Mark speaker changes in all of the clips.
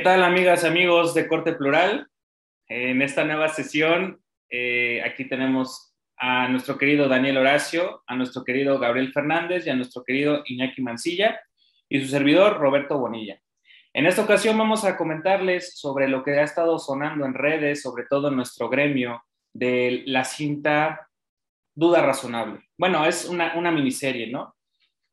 Speaker 1: ¿Qué tal amigas, amigos de Corte Plural? En esta nueva sesión, eh, aquí tenemos a nuestro querido Daniel Horacio, a nuestro querido Gabriel Fernández y a nuestro querido Iñaki Mancilla y su servidor Roberto Bonilla. En esta ocasión vamos a comentarles sobre lo que ha estado sonando en redes, sobre todo en nuestro gremio, de la cinta Duda Razonable. Bueno, es una, una miniserie, ¿no?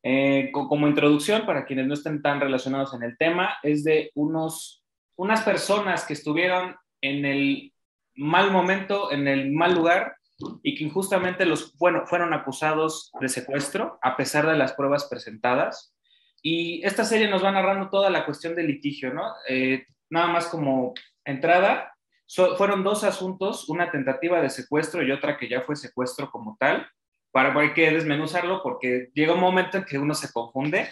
Speaker 1: Eh, como introducción, para quienes no estén tan relacionados en el tema, es de unos, unas personas que estuvieron en el mal momento, en el mal lugar, y que injustamente los, bueno, fueron acusados de secuestro, a pesar de las pruebas presentadas. Y esta serie nos va narrando toda la cuestión del litigio, ¿no? Eh, nada más como entrada, fueron dos asuntos, una tentativa de secuestro y otra que ya fue secuestro como tal para hay que desmenuzarlo porque llega un momento en que uno se confunde.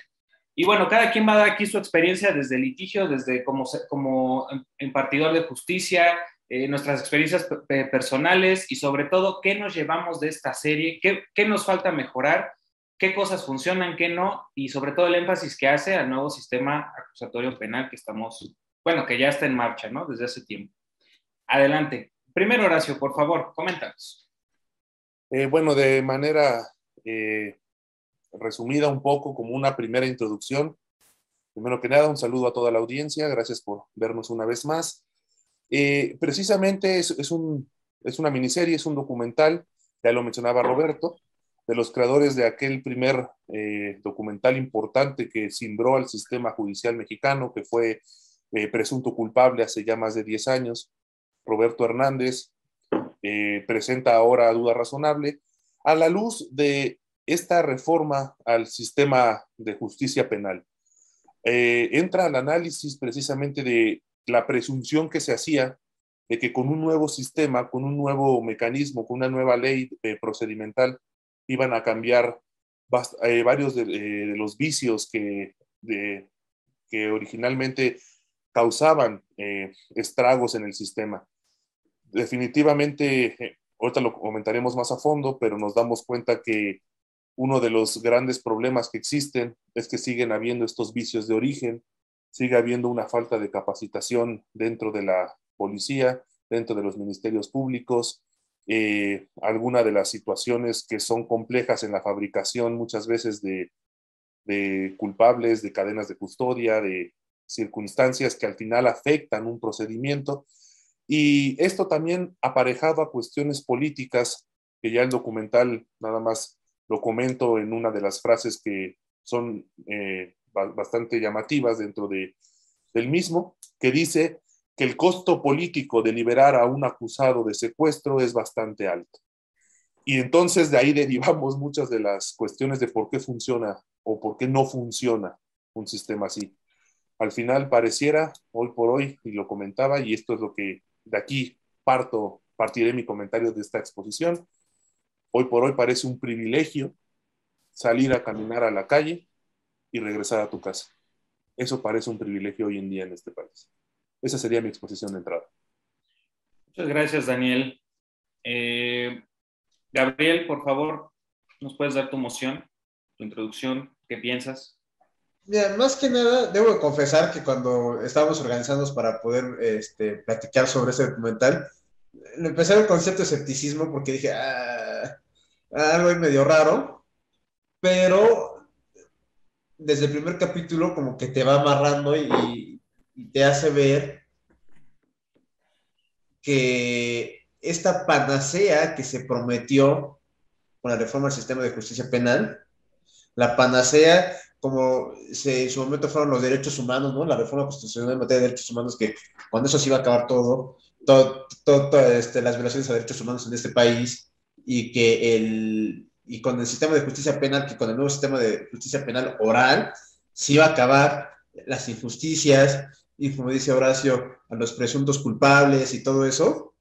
Speaker 1: Y bueno, cada quien va a dar aquí su experiencia desde litigio, desde como, como de justicia, eh, nuestras experiencias personales y sobre todo qué nos llevamos de esta serie, qué, qué nos falta mejorar, qué cosas funcionan, qué no, y sobre todo el énfasis que hace al nuevo sistema acusatorio penal que estamos, bueno, que ya está en marcha, ¿no? Desde hace tiempo. Adelante. Primero, Horacio, por favor, coméntanos.
Speaker 2: Eh, bueno, de manera eh, resumida un poco, como una primera introducción, primero que nada, un saludo a toda la audiencia, gracias por vernos una vez más. Eh, precisamente es, es, un, es una miniserie, es un documental, ya lo mencionaba Roberto, de los creadores de aquel primer documental importante que cimbró al sistema judicial mexicano, que fue presunto culpable hace ya más de 10 años, Roberto Hernández, eh, presenta ahora duda razonable, a la luz de esta reforma al sistema de justicia penal. Eh, entra al análisis precisamente de la presunción que se hacía de que con un nuevo sistema, con un nuevo mecanismo, con una nueva ley eh, procedimental, iban a cambiar varios de, los vicios que originalmente causaban estragos en el sistema definitivamente, eh, ahorita lo comentaremos más a fondo, pero nos damos cuenta que uno de los grandes problemas que existen es que siguen habiendo estos vicios de origen, sigue habiendo una falta de capacitación dentro de la policía, dentro de los ministerios públicos, eh, algunas de las situaciones que son complejas en la fabricación muchas veces de culpables, de cadenas de custodia, de circunstancias que al final afectan un procedimiento y esto también aparejado a cuestiones políticas, que ya el documental nada más lo comento en una de las frases que son eh, bastante llamativas dentro de, del mismo, que dice que el costo político de liberar a un acusado de secuestro es bastante alto. Y entonces de ahí derivamos muchas de las cuestiones de por qué funciona o por qué no funciona un sistema así. Al final pareciera, hoy por hoy, y lo comentaba, y esto es lo que de aquí parto, partiré mi comentario de esta exposición. Hoy por hoy parece un privilegio salir a caminar a la calle y regresar a tu casa. Eso parece un privilegio hoy en día en este país. Esa sería mi exposición de entrada.
Speaker 1: Muchas gracias, Daniel. Eh, Gabriel, por favor, ¿nos puedes dar tu moción, tu introducción? ¿Qué piensas?
Speaker 3: Mira, más que nada, debo confesar que cuando estábamos organizándonos para poder este, platicar sobre ese documental, empecé el concepto de escepticismo porque dije, ah, algo ahí medio raro, pero desde el primer capítulo como que te va amarrando y, y te hace ver que esta panacea que se prometió con la reforma del sistema de justicia penal, la panacea como se, en su momento fueron los derechos humanos, ¿no? La reforma constitucional en materia de derechos humanos, que cuando eso se iba a acabar todo, todo, este, las violaciones a derechos humanos en este país, y que el, y con el sistema de justicia penal, que con el nuevo sistema de justicia penal oral, se iba a acabar las injusticias, y como dice Horacio, a los presuntos culpables y todo eso,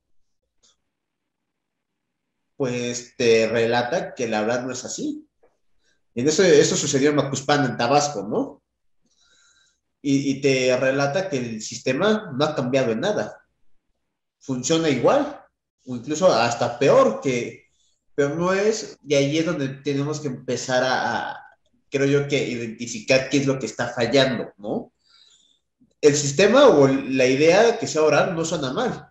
Speaker 3: pues te relata que la verdad no es así. Y eso, eso sucedió en Macuspan, en Tabasco, ¿no? Y, te relata que el sistema no ha cambiado en nada. Funciona igual, o incluso hasta peor que, pero no es, y ahí es donde tenemos que empezar a, creo yo que identificar qué es lo que está fallando, ¿no? el sistema o la idea que sea oral no suena mal,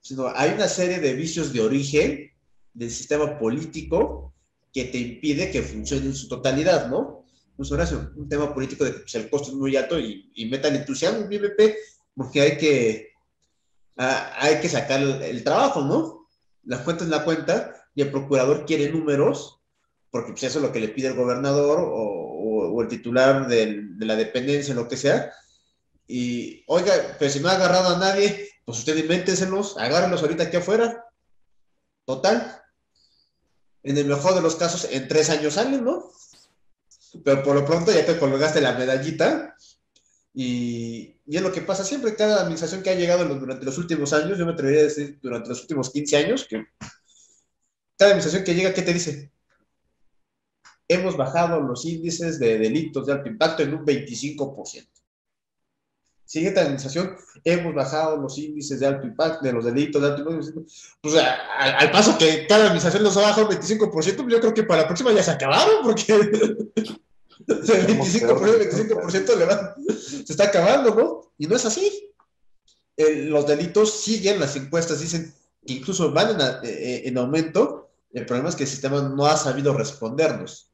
Speaker 3: sino hay una serie de vicios de origen del sistema político que te impide que funcione en su totalidad, ¿no? Pues ahora un tema político de que pues, el costo es muy alto y, metan entusiasmo en BBP porque hay que, hay que sacar el, trabajo, ¿no? La cuenta es la cuenta y el procurador quiere números porque pues, eso es lo que le pide el gobernador o, o, el titular de la dependencia, lo que sea. Y, oiga, pero si no ha agarrado a nadie, pues usted invénteselos, agárrenlos ahorita aquí afuera. Total. En el mejor de los casos, en tres años salen, ¿no? Pero por lo pronto ya te colgaste la medallita. Y, y, es lo que pasa siempre, cada administración que ha llegado durante los últimos años, yo me atrevería a decir durante los últimos 15 años, que cada administración que llega, ¿qué te dice? Hemos bajado los índices de delitos de alto impacto en un 25%. Siguiente administración, hemos bajado los índices de alto impacto, de los delitos de alto impacto. Pues al, al paso que cada administración los ha bajado un 25%, pues yo creo que para la próxima ya se acabaron, porque el 25%, 25% se está acabando, ¿no? Y no es así. los delitos siguen, las encuestas dicen que incluso van en, eh, en aumento, el problema es que el sistema no ha sabido respondernos.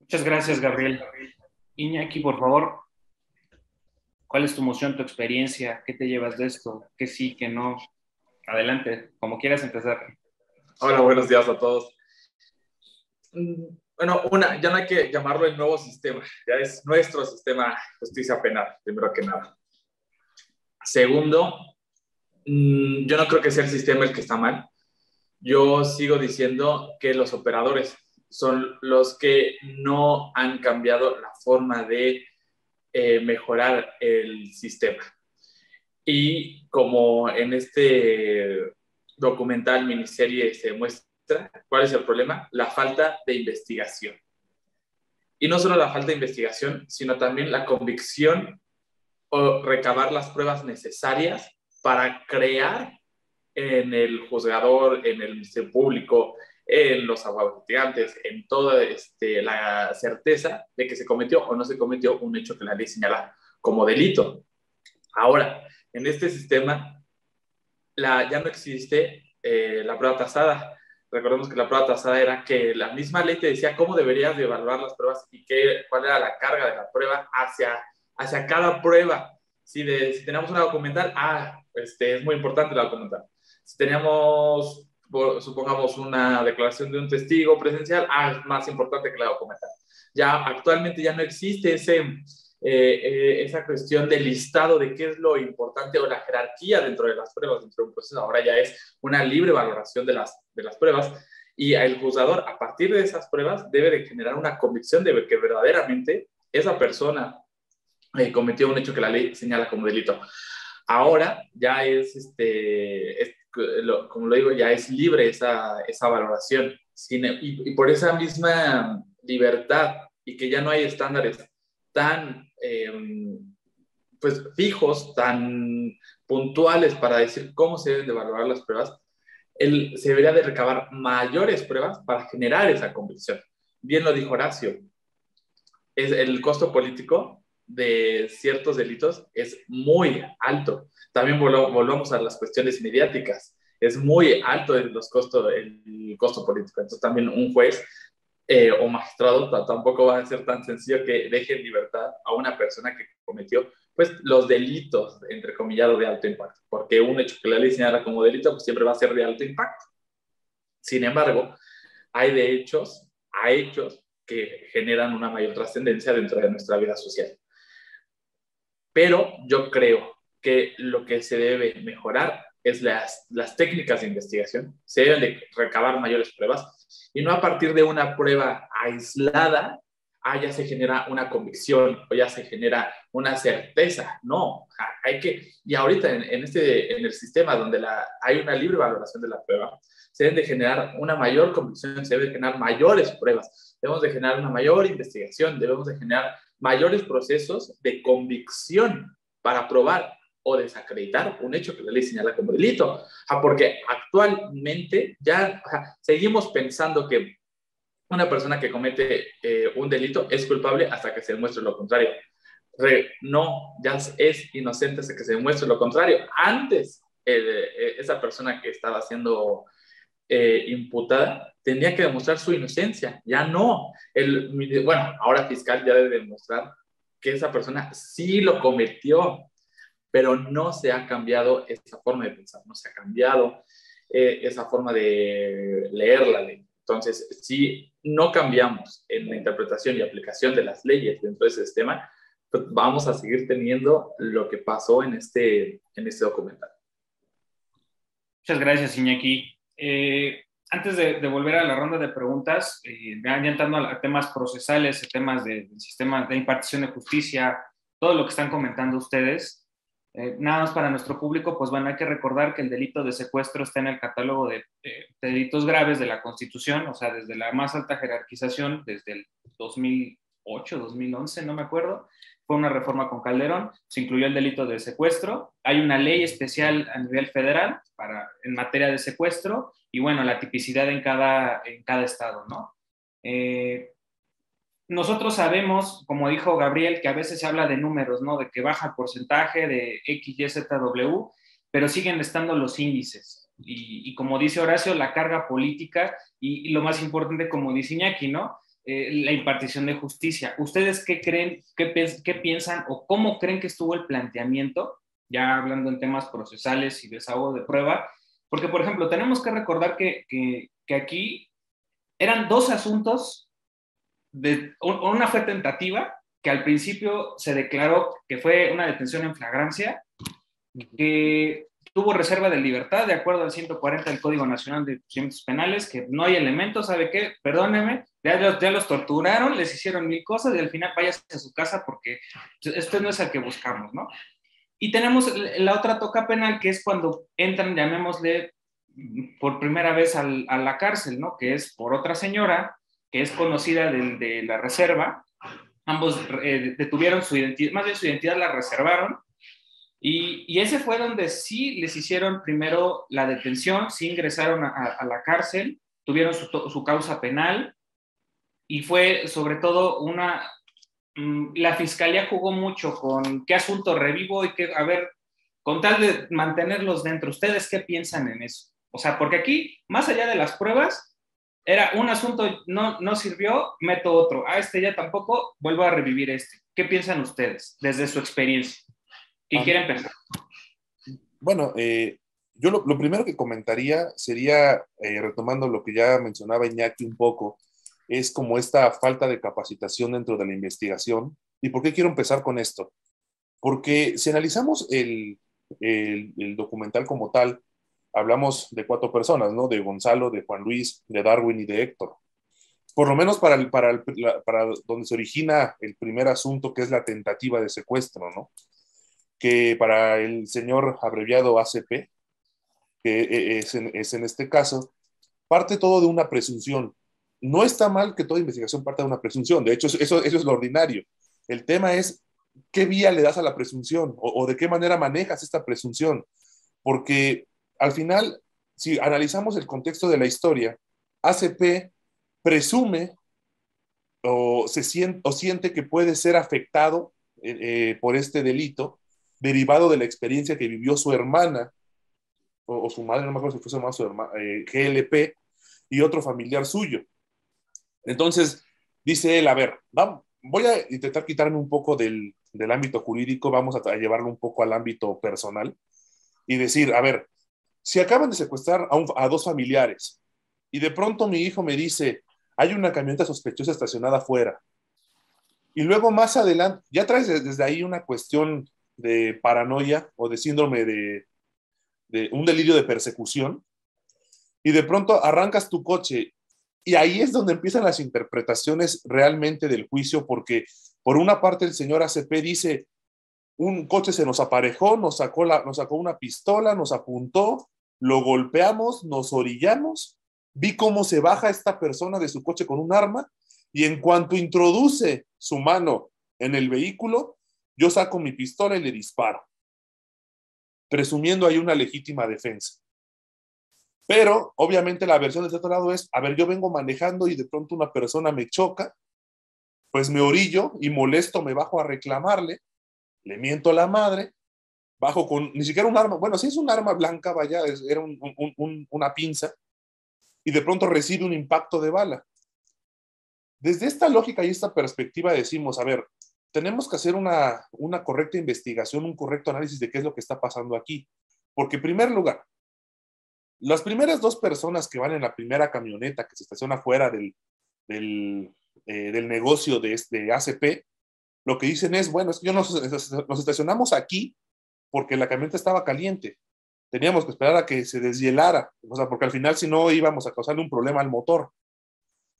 Speaker 1: Muchas gracias, Gabriel. Iñaki, por favor, ¿cuál es tu emoción, tu experiencia? ¿Qué te llevas de esto? ¿Qué sí, qué no? Adelante, como quieras empezar.
Speaker 4: Hola, buenos días a todos. Mm, bueno, una, ya no hay que llamarlo el nuevo sistema, ya es nuestro sistema justicia penal, primero que nada. Segundo, Mm, yo no creo que sea el sistema el que está mal. Yo sigo diciendo que los operadores son los que no han cambiado la forma de eh, mejorar el sistema. Y como en este documental miniserie se muestra, ¿cuál es el problema? La falta de investigación. Y no solo la falta de investigación, sino también la convicción o recabar las pruebas necesarias para crear en el juzgador, en el ministerio público, en los abogados en toda este, la certeza de que se cometió o no se cometió un hecho que la ley señala como delito. Ahora, en este sistema la, ya no existe eh, la prueba tasada. Recordemos que la prueba tasada era que la misma ley te decía cómo deberías de evaluar las pruebas y qué, cuál era la carga de la prueba hacia, hacia cada prueba. Si, de, si una documental, ah, este, es muy importante la documental. Si teníamos, supongamos, una declaración de un testigo presencial, ah, es más importante que la documental. Ya actualmente ya no existe ese, eh, eh, esa cuestión del listado de qué es lo importante o la jerarquía dentro de las pruebas, dentro de un proceso. Ahora ya es una libre valoración de las, de las pruebas y el juzgador, a partir de esas pruebas, debe de generar una convicción de que verdaderamente esa persona eh, cometió un hecho que la ley señala como delito. Ahora ya es, este, como lo digo, ya es libre esa, esa valoración. y, por esa misma libertad y que ya no hay estándares tan em, pues, fijos, tan puntuales para decir cómo se deben de valorar las pruebas, él, se debería de recabar mayores pruebas para generar esa convicción. Bien lo dijo Horacio, es el costo político de ciertos delitos es muy alto. También volvamos a las cuestiones mediáticas. Es muy alto el, los costos, el costo político. Entonces también un juez eh, o magistrado tampoco va a ser tan sencillo que deje en libertad a una persona que cometió pues los delitos, entre comillas, de alto impacto. Porque un hecho que la ley señala como delito pues siempre va a ser de alto impacto. Sin embargo, hay de hechos a hechos que generan una mayor trascendencia dentro de nuestra vida social. Pero yo creo que lo que se debe mejorar es las, las técnicas de investigación. Se deben de recabar mayores pruebas y no a partir de una prueba aislada, ah, ya se genera una convicción o ya se genera una certeza. No, hay que, y ahorita en, este, en el sistema donde la, hay una libre valoración de la prueba, se deben de generar una mayor convicción, se deben de generar mayores pruebas, debemos de generar una mayor investigación, debemos de generar mayores procesos de convicción para probar o desacreditar un hecho que la ley señala como delito. porque actualmente ya seguimos pensando que una persona que comete eh, un delito es culpable hasta que se demuestre lo contrario. no, ya es inocente hasta que se demuestre lo contrario. Antes, eh, esa persona que estaba siendo eh, imputada tenía que demostrar su inocencia, ya no. El, bueno, ahora fiscal ya debe demostrar que esa persona sí lo cometió, pero no se ha cambiado esa forma de pensar, no se ha cambiado eh, esa forma de leer la ley. Entonces, si no cambiamos en la interpretación y aplicación de las leyes dentro de ese sistema, pues vamos a seguir teniendo lo que pasó en este, en este documental.
Speaker 1: Muchas gracias, Iñaki. Eh, antes de, volver a la ronda de preguntas, eh, ya entrando a, temas procesales, temas del sistema de impartición de justicia, todo lo que están comentando ustedes, eh, nada más para nuestro público, pues bueno, hay que recordar que el delito de secuestro está en el catálogo de, de, delitos graves de la Constitución, o sea, desde la más alta jerarquización, desde el 2008, 2011, no me acuerdo, fue una reforma con Calderón, se incluyó el delito de secuestro, hay una ley especial a nivel federal para, en materia de secuestro y bueno, la tipicidad en cada, en cada estado, ¿no? Eh, nosotros sabemos, como dijo Gabriel, que a veces se habla de números, ¿no? De que baja el porcentaje de X, Y, Z, W, pero siguen estando los índices. Y, como dice Horacio, la carga política y, y, lo más importante, como dice Iñaki, ¿no? Eh, la impartición de justicia. ¿Ustedes qué creen, qué, qué, piensan o cómo creen que estuvo el planteamiento, ya hablando en temas procesales y desahogo de prueba? Porque, por ejemplo, tenemos que recordar que, que, que aquí eran dos asuntos, de, una fue tentativa, que al principio se declaró que fue una detención en flagrancia, que tuvo reserva de libertad de acuerdo al 140 del Código Nacional de Procedimientos Penales, que no hay elementos, ¿sabe qué? Perdóneme, ya los, ya los torturaron, les hicieron mil cosas y al final váyase a su casa porque esto no es el que buscamos, ¿no? Y tenemos la otra toca penal que es cuando entran, llamémosle, por primera vez al, a la cárcel, ¿no? Que es por otra señora que es conocida de, de la reserva. Ambos eh, detuvieron su identidad, más bien su identidad la reservaron y, ese fue donde sí les hicieron primero la detención, sí ingresaron a, la cárcel, tuvieron su, causa penal y fue sobre todo una... Mm, la fiscalía jugó mucho con qué asunto revivo y qué, a ver, con tal de mantenerlos dentro, ¿ustedes qué piensan en eso? O sea, porque aquí, más allá de las pruebas, era un asunto, no, no sirvió, meto otro. A este ya tampoco, vuelvo a revivir este. ¿Qué piensan ustedes desde su experiencia? ¿Quién quiere empezar?
Speaker 2: Bueno, eh, yo lo, primero que comentaría sería, eh, retomando lo que ya mencionaba Iñaki un poco, es como esta falta de capacitación dentro de la investigación. ¿Y por qué quiero empezar con esto? Porque si analizamos el, el, documental como tal, hablamos de cuatro personas, ¿no? De Gonzalo, de Juan Luis, de Darwin y de Héctor. Por lo menos para, el, para, el, para donde se origina el primer asunto, que es la tentativa de secuestro, ¿no? que para el señor abreviado ACP, que e, es en, es en este caso, parte todo de una presunción. No está mal que toda investigación parta de una presunción, de hecho eso, eso es lo ordinario. El tema es qué vía le das a la presunción o, de qué manera manejas esta presunción, porque al final, si analizamos el contexto de la historia, ACP presume o, se siente, o siente que puede ser afectado eh, eh, por este delito derivado de la experiencia que vivió su hermana, o, su madre, no me acuerdo si fue su hermana, su hermana eh, GLP, y otro familiar suyo. Entonces, dice él, a ver, vamos, voy a intentar quitarme un poco del, del ámbito jurídico, vamos a, llevarlo un poco al ámbito personal y decir, a ver, si acaban de secuestrar a, a dos familiares y de pronto mi hijo me dice, hay una camioneta sospechosa estacionada afuera, y luego más adelante, ya traes desde ahí una cuestión de paranoia o de síndrome de, un delirio de persecución, y de pronto arrancas tu coche y ahí es donde empiezan las interpretaciones realmente del juicio, porque por una parte el señor ACP dice, un coche se nos aparejó, nos sacó, la, nos sacó una pistola, nos apuntó, lo golpeamos, nos orillamos, vi cómo se baja esta persona de su coche con un arma y en cuanto introduce su mano en el vehículo, yo saco mi pistola y le disparo, presumiendo hay una legítima defensa. Pero obviamente la versión del otro lado es, a ver, yo vengo manejando y de pronto una persona me choca pues me orillo y molesto me bajo a reclamarle, le miento a la madre, bajo con ni siquiera un arma, bueno, sí es un arma blanca, vaya, era una pinza, y de pronto recibe un impacto de bala. Desde esta lógica y esta perspectiva decimos, a ver, tenemos que hacer una, una correcta investigación, un correcto análisis de qué es lo que está pasando aquí. Porque en primer lugar, las primeras dos personas que van en la primera camioneta que se estaciona fuera del, del, eh, negocio de, este ACP, lo que dicen es, bueno, es que yo nos, nos estacionamos aquí porque la camioneta estaba caliente. Teníamos que esperar a que se deshielara, o sea, porque al final si no íbamos a causarle un problema al motor.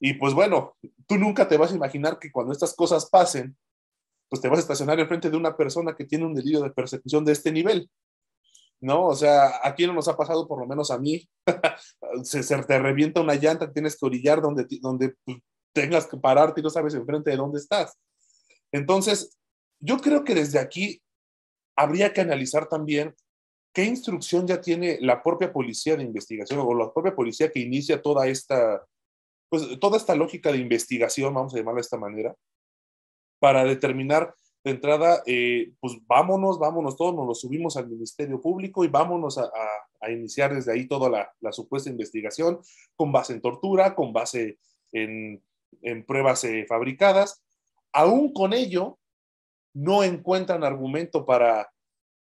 Speaker 2: Y pues bueno, tú nunca te vas a imaginar que cuando estas cosas pasen, pues te vas a estacionar enfrente de una persona que tiene un delirio de persecución de este nivel. ¿No? O sea, aquí no nos ha pasado, por lo menos a mí, se, se, te revienta una llanta, tienes que orillar donde, donde pues, tengas que pararte y no sabes enfrente de dónde estás. Entonces, yo creo que desde aquí habría que analizar también qué instrucción ya tiene la propia policía de investigación o la propia policía que inicia toda esta pues toda esta lógica de investigación, vamos a llamarla de esta manera, para determinar de entrada, eh, pues vámonos, vámonos todos, nos lo subimos al Ministerio Público y vámonos a, iniciar desde ahí toda la, supuesta investigación con base en tortura, con base en, pruebas eh, fabricadas. Aún con ello, no encuentran argumento para,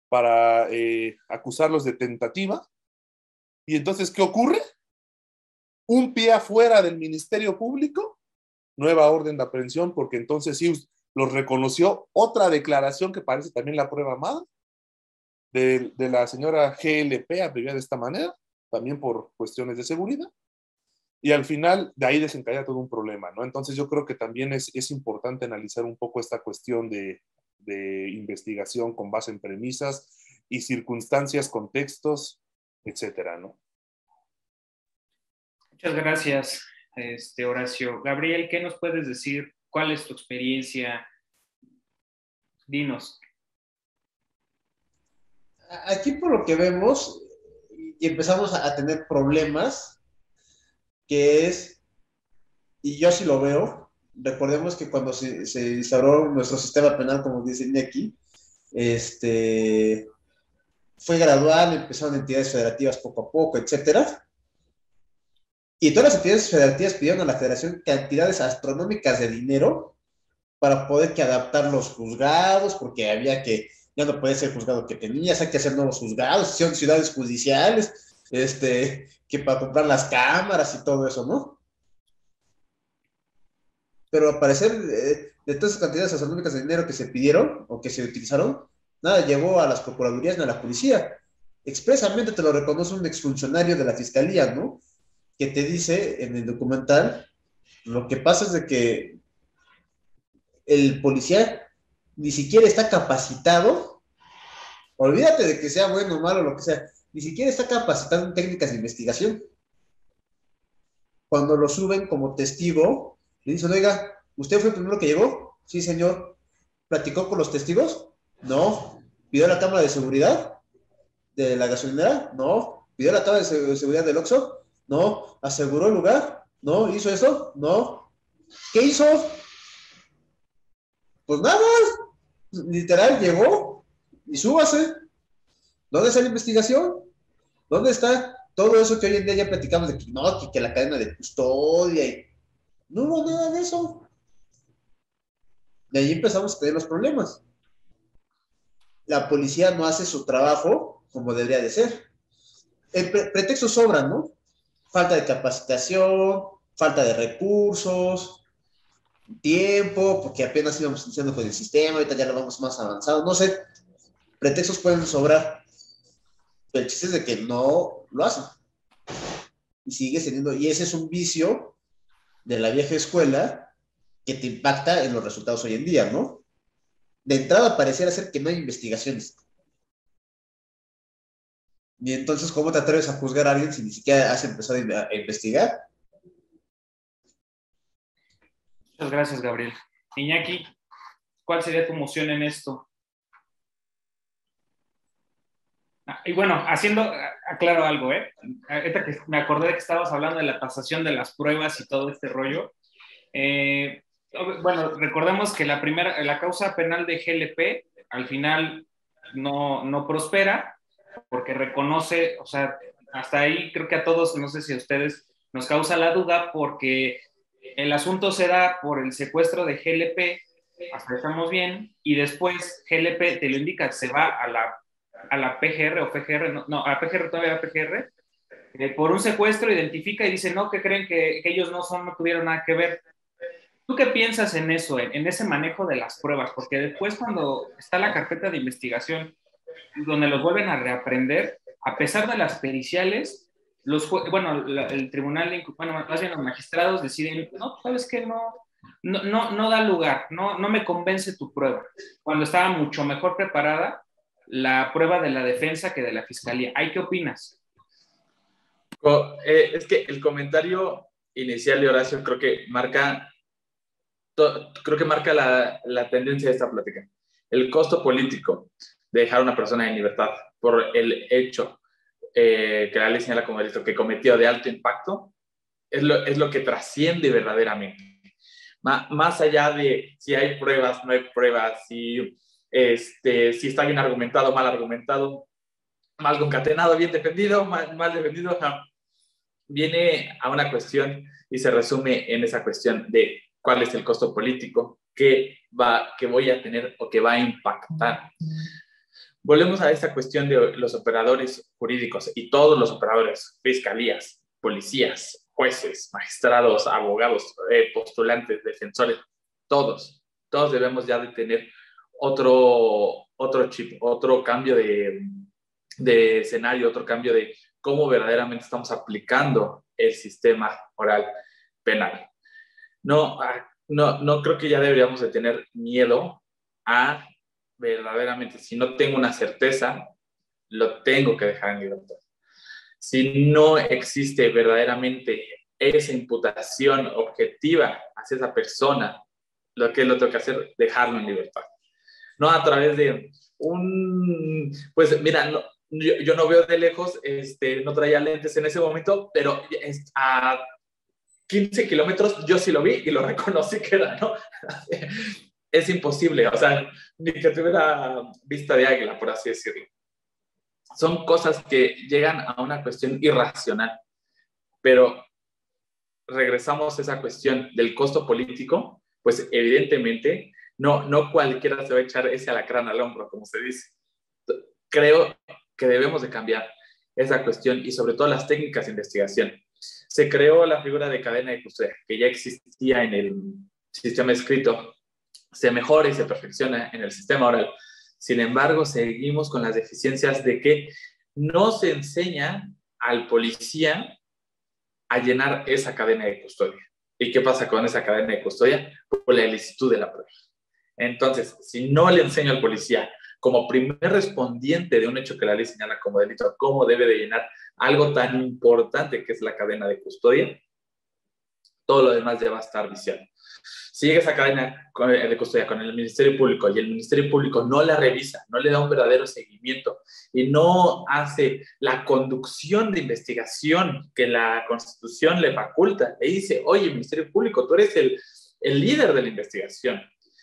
Speaker 2: para eh, acusarlos de tentativa. Y entonces, ¿qué ocurre? un pie afuera del Ministerio Público, nueva orden de aprehensión, porque entonces sí los reconoció. Otra declaración que parece también la prueba amada de, la señora GLP, abreviada de esta manera, también por cuestiones de seguridad. Y al final de ahí desencadena todo un problema, ¿no? Entonces yo creo que también es, es importante analizar un poco esta cuestión de, de investigación con base en premisas y circunstancias, contextos, etcétera, ¿no?
Speaker 1: Muchas gracias, este, Horacio. Gabriel, ¿qué nos puedes decir? ¿Cuál es tu experiencia? Dinos.
Speaker 3: Aquí por lo que vemos, y empezamos a tener problemas, que es, y yo así lo veo, recordemos que cuando se, se instauró nuestro sistema penal, como dice aquí, este, fue gradual, empezaron entidades federativas poco a poco, etcétera, y todas las entidades federativas pidieron a la federación cantidades astronómicas de dinero para poder que adaptar los juzgados, porque había que, ya no puede ser juzgado que tenías, hay que hacer nuevos juzgados, son ciudades judiciales, este, que para comprar las cámaras y todo eso, ¿no? Pero al parecer, eh, de todas esas cantidades astronómicas de dinero que se pidieron o que se utilizaron, nada llegó a las procuradurías ni a la policía. Expresamente te lo reconoce un exfuncionario de la fiscalía, ¿no? Que te dice en el documental, lo que pasa es de que el policía ni siquiera está capacitado, olvídate de que sea bueno o malo, lo que sea, ni siquiera está capacitado en técnicas de investigación. Cuando lo suben como testigo, le dicen, oiga, ¿usted fue el primero que llegó? Sí, señor. ¿Platicó con los testigos? No. ¿Pidió la cámara de seguridad de la gasolinera? No. ¿Pidió la cámara de seguridad del Oxxo? No. ¿Aseguró el lugar? No. ¿Hizo eso? No. ¿Qué hizo? Pues nada. Literal, llegó y súbase. ¿Dónde está la investigación? ¿Dónde está todo eso que hoy en día ya platicamos de que no, que, la cadena de custodia y... No hubo nada de eso. Y ahí empezamos a tener los problemas. La policía no hace su trabajo como debería de ser. El pretextos sobran, ¿no? Falta de capacitación, falta de recursos, tiempo, porque apenas íbamos iniciando con el sistema, ahorita ya lo vamos más avanzado, no sé, pretextos pueden sobrar. Pero el chiste es de que no lo hacen. Y sigue teniendo, y ese es un vicio de la vieja escuela que te impacta en los resultados hoy en día, ¿no? De entrada pareciera ser que no hay investigaciones. Y entonces, ¿cómo te atreves a juzgar a alguien si ni siquiera has empezado a investigar?
Speaker 1: Muchas gracias, Gabriel. Iñaki, ¿cuál sería tu moción en esto? Ah, y bueno, haciendo, aclaro algo, ¿eh? me acordé de que estabas hablando de la tasación de las pruebas y todo este rollo. Eh, bueno, recordemos que la primera, la causa penal de GLP al final no, no prospera porque reconoce, o sea, hasta ahí creo que a todos, no sé si a ustedes nos causa la duda porque el asunto se da por el secuestro de GLP, hasta estamos bien, y después GLP te lo indica, se va a la, a la PGR o PGR, no, no, a PGR todavía a PGR, eh, por un secuestro, identifica y dice, no, que creen que, que, ellos no son, no tuvieron nada que ver. ¿Tú qué piensas en eso, en, en ese manejo de las pruebas? Porque después cuando está la carpeta de investigación, donde los vuelven a reaprender, a pesar de las periciales, los bueno, el tribunal, bueno, más bien los magistrados deciden, no, sabes que no, no, no, no da lugar, no, no me convence tu prueba, cuando estaba mucho mejor preparada la prueba de la defensa que de la fiscalía. ¿Hay qué opinas?
Speaker 4: Eh, es que el comentario inicial de Horacio creo que marca, creo que marca la, la tendencia de esta plática. El costo político de dejar una persona en libertad por el hecho eh, que la ley señala como delito que cometió de alto impacto, es lo, es lo que trasciende verdaderamente. más allá de si hay pruebas, no hay pruebas, si, este, si está bien argumentado, mal argumentado, mal concatenado, bien defendido, mal, mal defendido, viene a una cuestión y se resume en esa cuestión de cuál es el costo político que, va, que voy a tener o que va a impactar. Volvemos a esta cuestión de los operadores jurídicos y todos los operadores, fiscalías, policías, jueces, magistrados, abogados, eh, postulantes, defensores, todos, todos debemos ya de tener otro, otro chip, otro cambio de, de escenario, otro cambio de cómo verdaderamente estamos aplicando el sistema oral penal. No, ah, no, no creo que ya deberíamos de tener miedo a verdaderamente, si no tengo una certeza, lo tengo que dejar en libertad. Si no existe verdaderamente esa imputación objetiva hacia esa persona, lo que lo tengo que hacer, dejarlo en libertad. No a través de un, pues mira, yo, no veo de lejos, este, no traía lentes en ese momento, pero a 15 kilómetros yo sí lo vi y lo reconocí que era, ¿no? Es imposible, o sea, ni que tuviera vista de águila, por así decirlo. Son cosas que llegan a una cuestión irracional, pero regresamos a esa cuestión del costo político, pues evidentemente no, no cualquiera se va a echar ese alacrán al hombro, como se dice. Creo que debemos de cambiar esa cuestión y sobre todo las técnicas de investigación. Se creó la figura de cadena de custodia, que ya existía en el sistema escrito se mejora y se perfecciona en el sistema oral. Sin embargo, seguimos con las deficiencias de que no se enseña al policía a llenar esa cadena de custodia. ¿Y qué pasa con esa cadena de custodia? Por la ilicitud de la prueba. Entonces, si no le enseño al policía como primer respondiente de un hecho que la ley señala como delito, cómo debe de llenar algo tan importante que es la cadena de custodia, todo lo demás ya va a estar viciado. Si llega esa cadena de custodia con el Ministerio Público y el Ministerio Público no la revisa, no le da un verdadero seguimiento y no hace la conducción de investigación que la Constitución le faculta, le dice, oye, Ministerio Público, tú eres el, el líder de la investigación.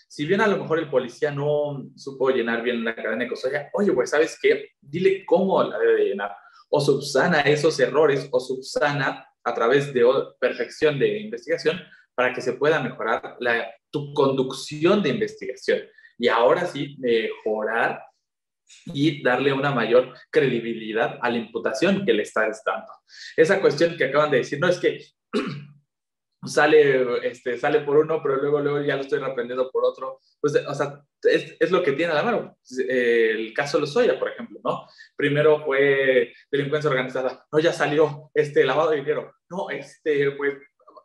Speaker 4: Si bien a lo mejor el policía no supo llenar bien la cadena de custodia, oye, pues, ¿sabes qué? Dile cómo la debe llenar. O subsana esos errores o subsana a través de perfección de investigación para que se pueda mejorar la, tu conducción de investigación y ahora sí mejorar y darle una mayor credibilidad a la imputación que le estás dando. Esa cuestión que acaban de decir, no es que sale, este, sale por uno, pero luego, luego ya lo estoy reprendiendo por otro, pues, o sea, es, es lo que tiene a la mano. El caso de Lozoya, por ejemplo, ¿no? Primero fue delincuencia organizada, no, ya salió este lavado de dinero, no, este, pues,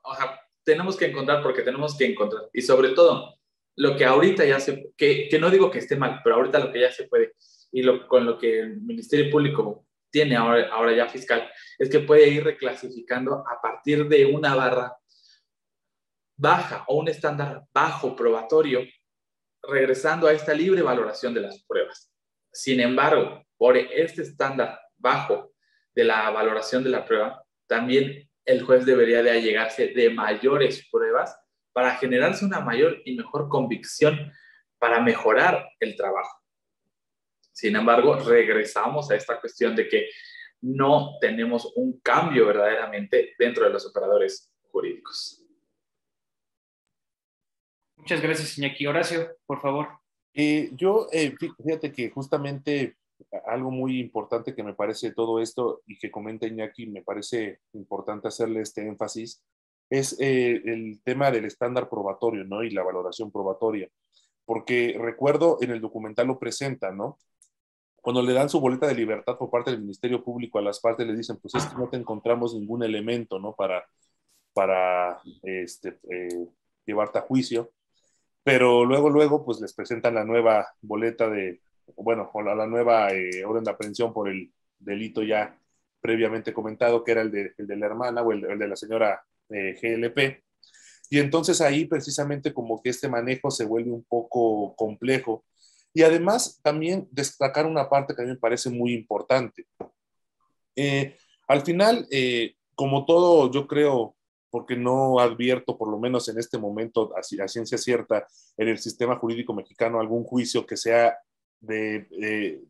Speaker 4: o sea, tenemos que encontrar porque tenemos que encontrar. Y sobre todo, lo que ahorita ya se, que, que no digo que esté mal, pero ahorita lo que ya se puede y lo, con lo que el Ministerio Público tiene ahora, ahora ya fiscal, es que puede ir reclasificando a partir de una barra baja o un estándar bajo probatorio, regresando a esta libre valoración de las pruebas. Sin embargo, por este estándar bajo de la valoración de la prueba, también el juez debería de allegarse de mayores pruebas para generarse una mayor y mejor convicción para mejorar el trabajo. Sin embargo, regresamos a esta cuestión de que no tenemos un cambio verdaderamente dentro de los operadores jurídicos.
Speaker 1: Muchas gracias, Iñaki. Horacio, por favor.
Speaker 2: Eh, yo, eh, fíjate que justamente algo muy importante que me parece todo esto y que comenta Iñaki, me parece importante hacerle este énfasis, es eh, el tema del estándar probatorio, ¿no? Y la valoración probatoria. Porque recuerdo en el documental lo presenta, ¿no? Cuando le dan su boleta de libertad por parte del Ministerio Público a las partes, le dicen, pues es que no te encontramos ningún elemento, ¿no? Para, para este, eh, llevarte a juicio. Pero luego, luego, pues les presentan la nueva boleta de, bueno, o la, nueva eh, orden de aprehensión por el delito ya previamente comentado, que era el de, el de la hermana o el, de la señora eh, GLP. Y entonces ahí precisamente como que este manejo se vuelve un poco complejo. Y además también destacar una parte que a mí me parece muy importante. Eh, al final, como todo, yo creo, porque no advierto, por lo menos en este momento, a, a, ciencia cierta, en el sistema jurídico mexicano algún juicio que sea de, eh,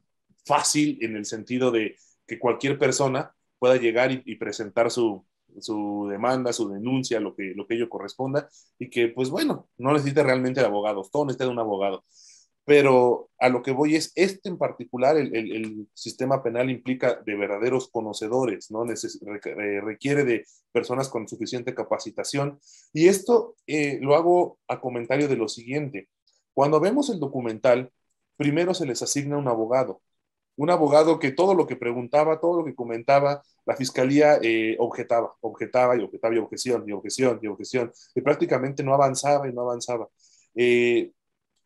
Speaker 2: fácil en el sentido de que cualquier persona pueda llegar y, presentar su, su, demanda, su denuncia, lo que, lo que ello corresponda, y que, pues bueno, no necesita realmente de abogados, todo necesita de un abogado. Pero a lo que voy es, este en particular, el, el, el sistema penal implica de verdaderos conocedores, ¿no? Neces requiere de personas con suficiente capacitación. Y esto eh, lo hago a comentario de lo siguiente. Cuando vemos el documental, primero se les asigna un abogado. Un abogado que todo lo que preguntaba, todo lo que comentaba, la fiscalía eh, objetaba, objetaba y objetaba y objeción y objeción y objeción. Y prácticamente no avanzaba y no avanzaba. Eh,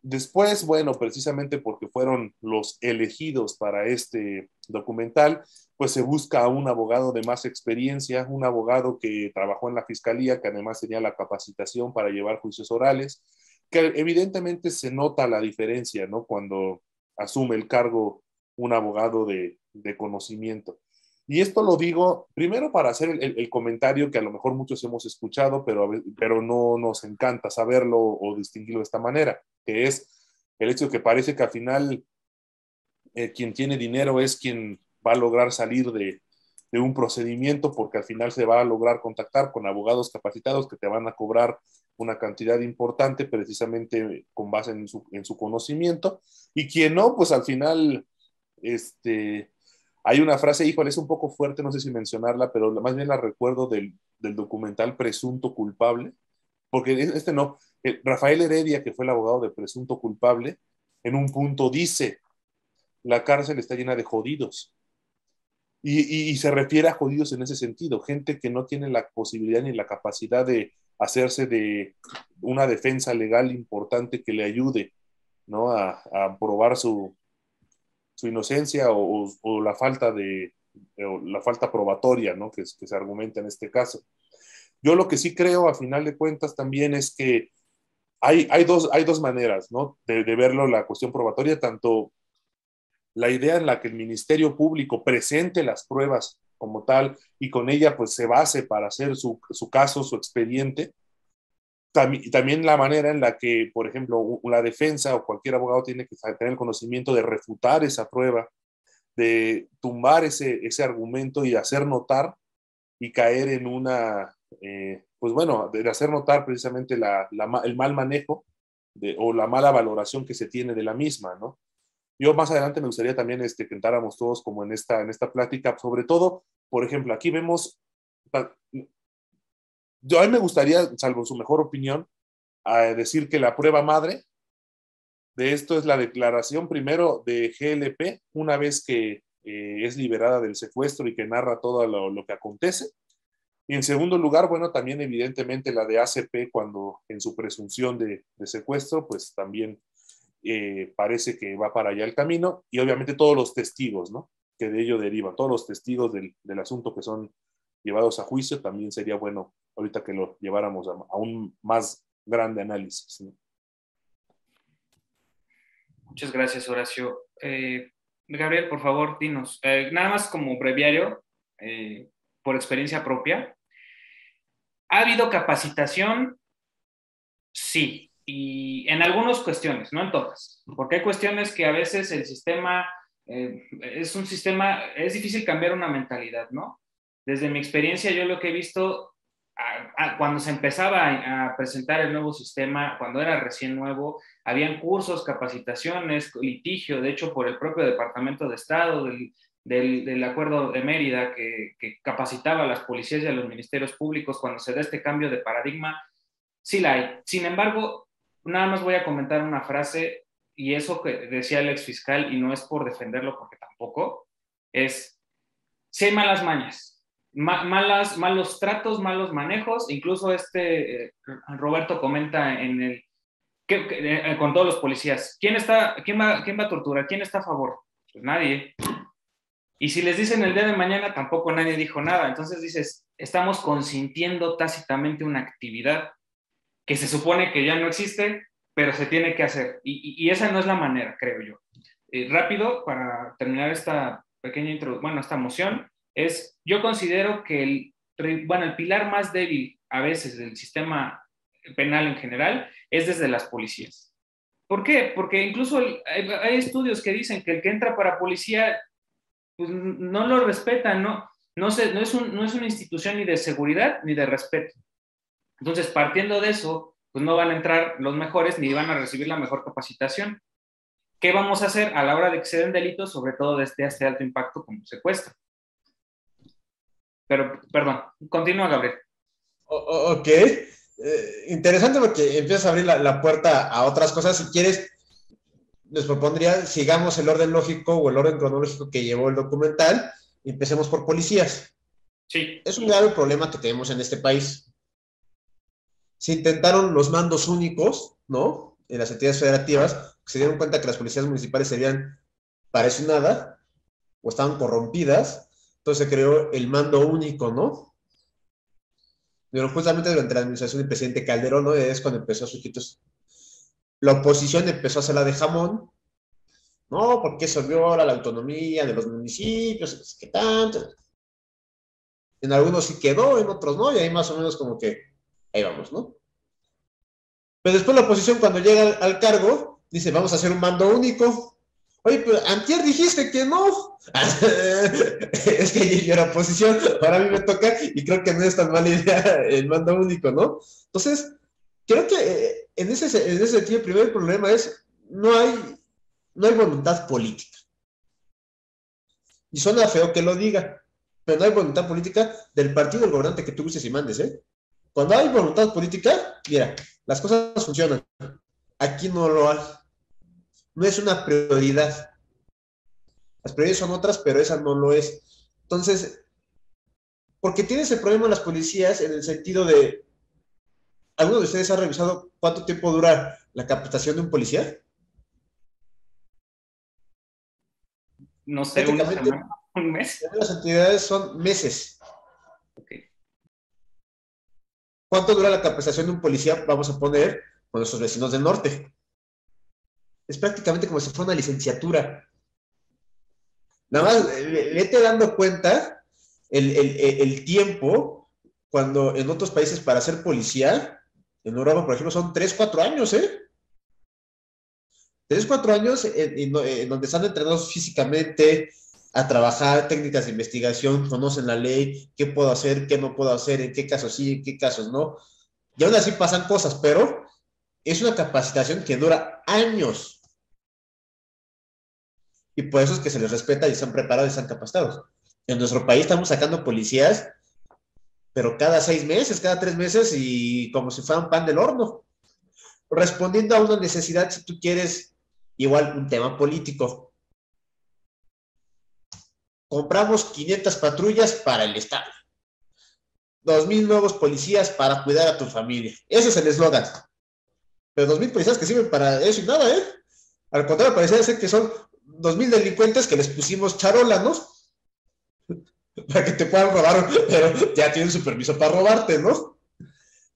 Speaker 2: después, bueno, precisamente porque fueron los elegidos para este documental, pues se busca a un abogado de más experiencia, un abogado que trabajó en la fiscalía, que además tenía la capacitación para llevar juicios orales, que evidentemente se nota la diferencia, ¿no? Cuando asume el cargo un abogado de, de conocimiento. Y esto lo digo primero para hacer el, el, comentario que a lo mejor muchos hemos escuchado, pero, pero no nos encanta saberlo o distinguirlo de esta manera, que es el hecho de que parece que al final eh, quien tiene dinero es quien va a lograr salir de, de, un procedimiento porque al final se va a lograr contactar con abogados capacitados que te van a cobrar una cantidad importante precisamente con base en su, en su conocimiento y quien no, pues al final, este, hay una frase, híjole, es un poco fuerte, no sé si mencionarla, pero más bien la recuerdo del, del documental Presunto Culpable, porque este no, Rafael Heredia, que fue el abogado de Presunto Culpable, en un punto dice, la cárcel está llena de jodidos. Y, y, y, se refiere a jodidos en ese sentido, gente que no tiene la posibilidad ni la capacidad de hacerse de una defensa legal importante que le ayude ¿no? a, probar su, su inocencia o, la falta de la falta probatoria ¿no? que, que se argumenta en este caso. Yo lo que sí creo, a final de cuentas, también es que hay, hay, dos, hay dos maneras ¿no? de, de verlo la cuestión probatoria, tanto la idea en la que el Ministerio Público presente las pruebas como tal y con ella pues se base para hacer su, su caso, su expediente, y también la manera en la que, por ejemplo, la defensa o cualquier abogado tiene que tener el conocimiento de refutar esa prueba, de tumbar ese, ese argumento y hacer notar y caer en una, eh, pues bueno, de hacer notar precisamente la, la, el mal manejo de, o la mala valoración que se tiene de la misma, ¿no? Yo más adelante me gustaría también este, que entráramos todos como en esta, en esta plática, sobre todo, por ejemplo, aquí vemos, yo a mí me gustaría, salvo su mejor opinión, decir que la prueba madre de esto es la declaración primero de GLP, una vez que eh, es liberada del secuestro y que narra todo lo, que acontece. Y en segundo lugar, bueno, también evidentemente la de ACP cuando en su presunción de secuestro, pues también eh, parece que va para allá el camino y obviamente todos los testigos, ¿no? Que de ello derivan, todos los testigos del, del, asunto que son llevados a juicio, también sería bueno ahorita que lo lleváramos a, un más grande análisis. ¿no?
Speaker 1: Muchas gracias, Horacio. Eh, Gabriel, por favor, dinos, eh, nada más como breviario, por experiencia propia, ¿ha habido capacitación Sí, y en algunas cuestiones, no en todas, porque hay cuestiones que a veces el sistema eh, es un sistema, es difícil cambiar una mentalidad, ¿no? Desde mi experiencia, yo lo que he visto, cuando se empezaba a, presentar el nuevo sistema, cuando era recién nuevo, habían cursos, capacitaciones, litigio, de hecho, por el propio Departamento de Estado, del, del, Acuerdo de Mérida, que, que, capacitaba a las policías y a los ministerios públicos cuando se da este cambio de paradigma, sí la hay. Sin embargo, nada más voy a comentar una frase y eso que decía el ex fiscal, y no es por defenderlo porque tampoco, es, si hay malas mañas, malos tratos, malos manejos, incluso este eh, Roberto comenta en el, eh, con todos los policías, ¿quién, está, quién, va, ¿quién va a torturar? ¿Quién está a favor? Pues nadie. Y si les dicen el día de mañana, tampoco nadie dijo nada. Entonces dices, estamos consintiendo tácitamente una actividad que se supone que ya no existe, pero se tiene que hacer. Y, esa no es la manera, creo yo. Eh, rápido, para terminar esta pequeña introducción, bueno, esta moción, es, yo considero que el, bueno, el pilar más débil a veces del sistema penal en general es desde las policías. ¿Por qué? Porque incluso hay, estudios que dicen que el que entra para policía pues, no lo respetan, no, no, es no es una institución ni de seguridad ni de respeto. Entonces, partiendo de eso, pues no van a entrar los mejores ni van a recibir la mejor capacitación. ¿Qué vamos a hacer a la hora de que se den delitos, sobre todo desde este alto impacto como secuestro? Pero, perdón, continúa, Gabriel.
Speaker 3: ok. Eh, interesante porque empiezas a abrir la, puerta a otras cosas. Si quieres, les propondría, sigamos el orden lógico o el orden cronológico que llevó el documental y empecemos por policías.
Speaker 1: Sí.
Speaker 3: Es un grave problema que tenemos en este país se intentaron los mandos únicos, ¿no? En las entidades federativas, se dieron cuenta que las policías municipales para eso nada, o estaban corrompidas, entonces se creó el mando único, ¿no? Pero justamente durante la administración del presidente Calderón, ¿no? Es cuando empezó a surgir la oposición empezó a hacer la de jamón, ¿no? Porque eso viola la autonomía de los municipios, ¿qué tanto? En algunos sí quedó, en otros no, y ahí más o menos como que ahí vamos, ¿no? Pero después la oposición cuando llega al, cargo, dice, vamos a hacer un mando único. Oye, pero antier dijiste que no. es que yo era oposición, ahora a mí me toca y creo que no es tan mala idea el mando único, ¿no? Entonces, creo que eh, en ese, en ese sentido el primer problema es, no hay, no hay voluntad política. Y suena feo que lo diga, pero no hay voluntad política del partido del gobernante que tú uses y mandes, ¿eh? Cuando hay voluntad política, mira, las cosas funcionan. Aquí no lo hay. No es una prioridad. Las prioridades son otras, pero esa no lo es. Entonces, porque tienes el problema en las policías en el sentido de, ¿alguno de ustedes ha revisado cuánto tiempo dura la capacitación de un policía?
Speaker 1: No sé, un mes.
Speaker 3: Las entidades son meses. ¿Cuánto dura la capacitación de un policía? Vamos a poner con nuestros vecinos del norte. Es prácticamente como si fuera una licenciatura. Nada más, vete dando cuenta el, tiempo cuando en otros países para ser policía, en Europa, por ejemplo, son 3, 4 años, ¿eh? 3, 4 años en donde están entrenados físicamente, a trabajar técnicas de investigación, conocen la ley, qué puedo hacer, qué no puedo hacer, en qué casos sí, en qué casos no. Y aún así pasan cosas, pero es una capacitación que dura años. Y por eso es que se les respeta y están preparados y están capacitados. En nuestro país estamos sacando policías, pero cada seis meses, cada tres meses y como si fueran pan del horno. Respondiendo a una necesidad, si tú quieres, igual un tema político compramos 500 patrullas para el Estado. 2.000 nuevos policías para cuidar a tu familia. Ese es el eslogan. Pero 2.000 policías que sirven para eso y nada, ¿eh? Al contrario, parece ser que son 2.000 delincuentes que les pusimos charólanos para que te puedan robar, pero ya tienen su permiso para robarte, ¿no?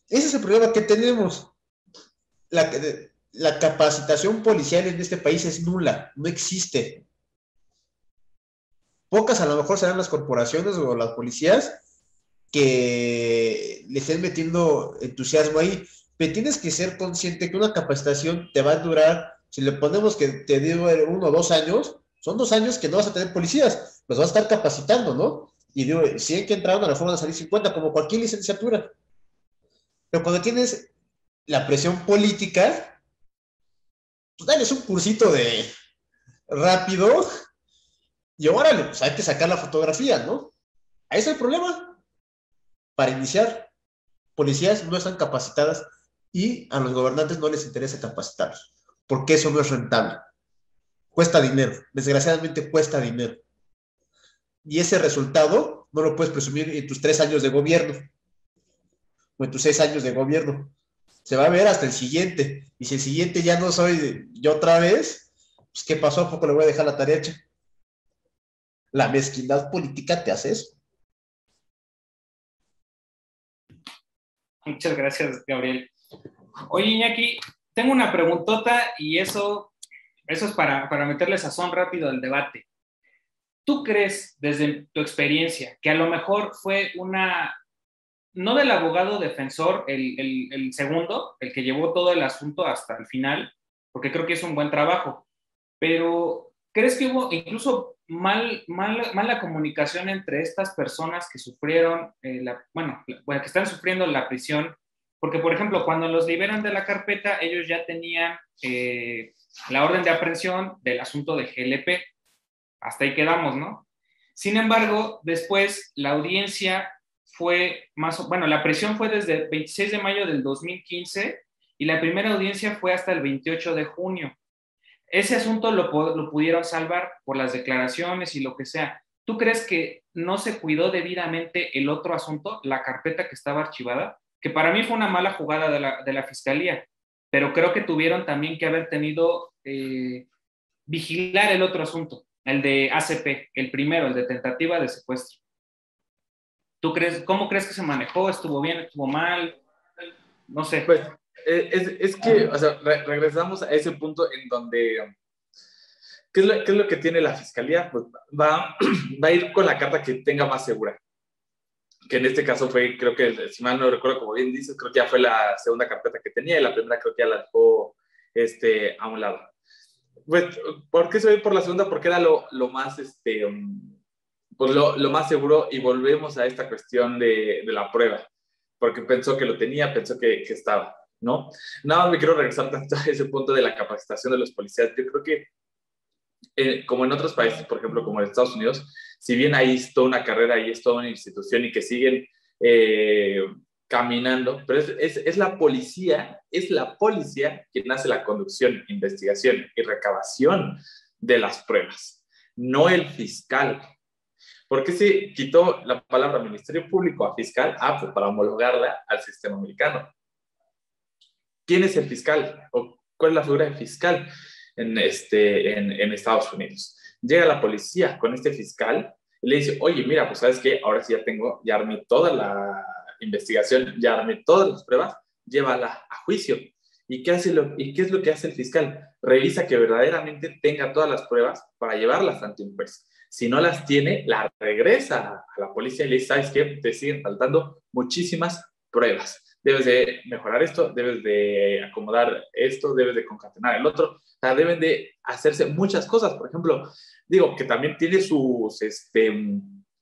Speaker 3: Ese es el problema que tenemos. La capacitación policial en este país es nula, no existe. Pocas a lo mejor serán las corporaciones o las policías que le estén metiendo entusiasmo ahí, pero tienes que ser consciente que una capacitación te va a durar, si le ponemos que te digo uno o dos años, son dos años que no vas a tener policías, los vas a estar capacitando, ¿no? Y digo, si hay que entrar a una reforma de salir 50, como cualquier licenciatura. Pero cuando tienes la presión política, pues dale un cursito de rápido y órale, pues hay que sacar la fotografía, ¿no? Ahí es el problema. Para iniciar, policías no están capacitadas y a los gobernantes no les interesa capacitarlos, porque eso no es rentable. Cuesta dinero, desgraciadamente cuesta dinero. Y ese resultado no lo puedes presumir en tus tres años de gobierno o en tus seis años de gobierno. Se va a ver hasta el siguiente. Y si el siguiente ya no soy yo otra vez, pues ¿qué pasó? ¿A poco le voy a dejar la tarea hecha? La mezquindad política te hace eso.
Speaker 1: Muchas gracias, Gabriel. Oye, Iñaki, tengo una preguntota y eso, eso es para, para meterle sazón rápido al debate. ¿Tú crees, desde tu experiencia, que a lo mejor fue una, no del abogado defensor, el, el, el, segundo, el que llevó todo el asunto hasta el final, porque creo que es un buen trabajo, pero ¿crees que hubo incluso mal, mal, mala comunicación entre estas personas que sufrieron, eh, la, bueno, que están sufriendo la prisión? Porque, por ejemplo, cuando los liberan de la carpeta, ellos ya tenían eh, la orden de aprehensión del asunto de GLP. Hasta ahí quedamos, ¿no? Sin embargo, después la audiencia fue más, bueno, la presión fue desde el 26 de mayo del 2015 y la primera audiencia fue hasta el 28 de junio. Ese asunto lo, lo pudieron salvar por las declaraciones y lo que sea. ¿Tú crees que no se cuidó debidamente el otro asunto, la carpeta que estaba archivada? Que para mí fue una mala jugada de la, de la fiscalía, pero creo que tuvieron también que haber tenido, eh, vigilar el otro asunto, el de ACP, el primero, el de tentativa de secuestro. ¿Tú crees, cómo crees que se manejó? ¿Estuvo bien? ¿Estuvo mal? No sé.
Speaker 4: Pues es, es que, o sea, re regresamos a ese punto en donde, ¿qué es, lo, ¿qué es lo que tiene la fiscalía? Pues va, va a ir con la carta que tenga más segura. Que en este caso fue, creo que, si mal no recuerdo, como bien dices, creo que ya fue la segunda carpeta que tenía y la primera creo que ya la dejó este, a un lado. Pues, ¿por qué se ve por la segunda? Porque era lo, lo más, este, um, pues lo, lo, más seguro y volvemos a esta cuestión de, de, la prueba, porque pensó que lo tenía, pensó que, que, estaba, ¿no? Nada más me quiero regresar tanto a ese punto de la capacitación de los policías. Yo creo que, eh, como en otros países, por ejemplo, como en Estados Unidos, si bien ahí es toda una carrera, ahí es toda una institución y que siguen eh, caminando, pero es, es, es, la policía, es la policía quien hace la conducción, investigación y recabación de las pruebas, no el fiscal. ¿Por qué se quitó la palabra Ministerio Público a fiscal? Ah, pues para homologarla al sistema americano. ¿Quién es el fiscal? ¿O cuál es la figura del fiscal en, este, en, en Estados Unidos? Llega la policía con este fiscal y le dice, oye, mira, pues sabes que ahora sí ya tengo, ya armé toda la investigación, ya armé todas las pruebas, llévala a juicio. ¿Y qué, hace lo, ¿Y qué es lo que hace el fiscal? Revisa que verdaderamente tenga todas las pruebas para llevarlas ante un juez. Si no las tiene, la regresa a la policía y le dice, ¿sabes qué? Te siguen faltando muchísimas pruebas. Debes de mejorar esto, debes de acomodar esto, debes de concatenar el otro. O deben de hacerse muchas cosas. Por ejemplo, digo que también tiene sus, este,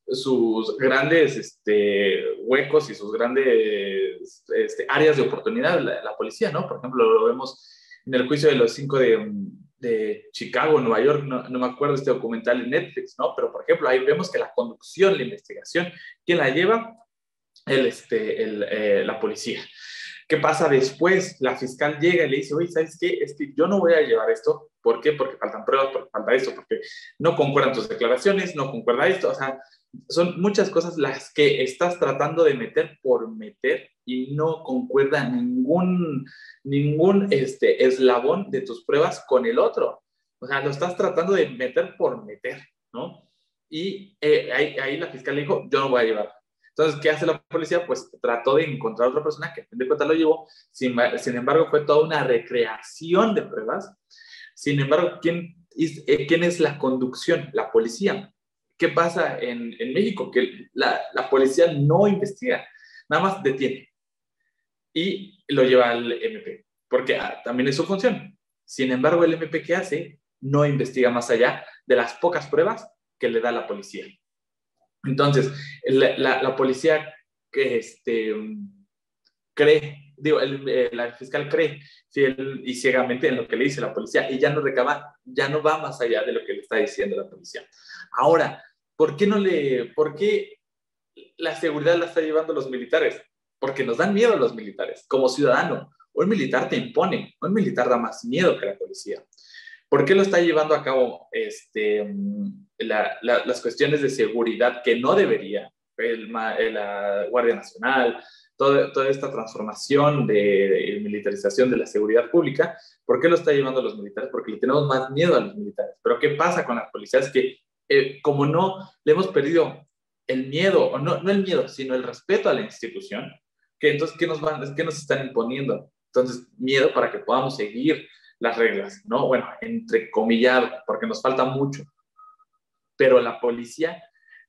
Speaker 4: sus grandes este, huecos y sus grandes este, áreas de oportunidad la, la, policía, ¿no? Por ejemplo, lo vemos en el juicio de los cinco de, de Chicago, Nueva York, no, no, me acuerdo este documental en Netflix, ¿no? Pero, por ejemplo, ahí vemos que la conducción, la investigación, ¿quién la lleva? El, este, el, eh, la policía. ¿Qué pasa después? La fiscal llega y le dice, oye, ¿sabes qué? Es que yo no voy a llevar esto. ¿Por qué? Porque faltan pruebas, porque falta esto, porque no concuerdan tus declaraciones, no concuerda esto. O sea, son muchas cosas las que estás tratando de meter por meter y no concuerda ningún, ningún este, eslabón de tus pruebas con el otro. O sea, lo estás tratando de meter por meter, ¿no? Y eh, ahí, ahí, la fiscal le dijo, yo no voy a llevar. Entonces, ¿qué hace la policía? Pues trató de encontrar a otra persona que, de cuenta, lo llevó. Sin, sin, embargo, fue toda una recreación de pruebas. Sin embargo, ¿quién, eh, ¿quién es la conducción? La policía. ¿Qué pasa en, en México? Que la, la, policía no investiga, nada más detiene. y lo lleva al MP, porque ah, también es su función. Sin embargo, el MP que hace no investiga más allá de las pocas pruebas que le da la policía. Entonces, la, la, policía que este, cree, digo, el, el, fiscal cree fiel y ciegamente en lo que le dice la policía y ya no recaba, ya no va más allá de lo que le está diciendo la policía. Ahora, ¿por qué no le, por qué la seguridad la está llevando los militares? Porque nos dan miedo a los militares. Como ciudadano, un militar te impone, un militar da más miedo que la policía. ¿Por qué lo está llevando a cabo este, las cuestiones de seguridad que no debería el, la Guardia Nacional, toda, toda esta transformación de, militarización de la seguridad pública? ¿Por qué lo está llevando a los militares? Porque le tenemos más miedo a los militares. Pero ¿qué pasa con las policías? Que eh, como no le hemos perdido el miedo, o no, no el miedo, sino el respeto a la institución, que entonces, ¿qué nos, van, qué nos están imponiendo? Entonces, miedo para que podamos seguir las reglas, ¿no? Bueno, entre comillas, porque nos falta mucho. Pero la policía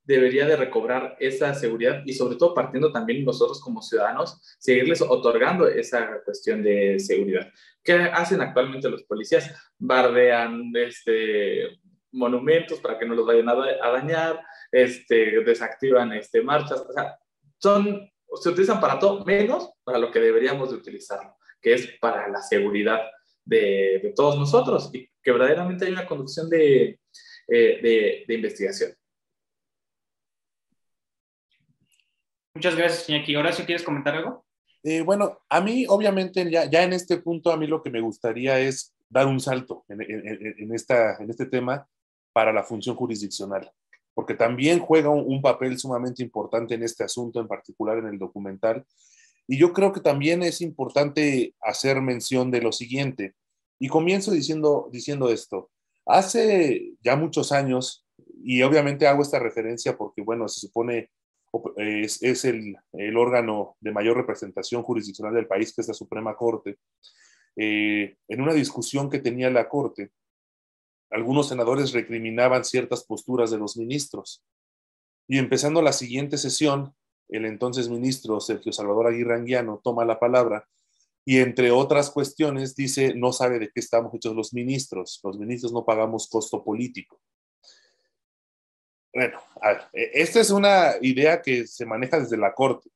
Speaker 4: debería de recobrar esa seguridad y sobre todo partiendo también nosotros como ciudadanos, seguirles otorgando esa cuestión de seguridad. ¿Qué hacen actualmente los policías? Bardean este, monumentos para que no los vayan a, dañar, este, desactivan este, marchas, o sea, son, se utilizan para todo menos para lo que deberíamos de utilizarlo, que es para la seguridad de, todos nosotros y que verdaderamente hay una conducción de, eh, de, investigación.
Speaker 1: Muchas gracias, Iñaki. Horacio, ¿quieres comentar algo?
Speaker 2: Eh, bueno, a mí, obviamente, ya, ya, en este punto, a mí lo que me gustaría es dar un salto en, en, esta, en este tema para la función jurisdiccional, porque también juega un, un, papel sumamente importante en este asunto, en particular en el documental. Y yo creo que también es importante hacer mención de lo siguiente. Y comienzo diciendo, diciendo esto. Hace ya muchos años, y obviamente hago esta referencia porque, bueno, se supone es, es el, el, órgano de mayor representación jurisdiccional del país, que es la Suprema Corte. Eh, en una discusión que tenía la Corte, algunos senadores recriminaban ciertas posturas de los ministros. Y empezando la siguiente sesión, el entonces ministro Sergio Salvador Aguirre Anguiano toma la palabra y entre otras cuestiones dice, no sabe de qué estamos hechos los ministros, los ministros no pagamos costo político. Bueno, e, esta es una idea que se maneja desde la Corte,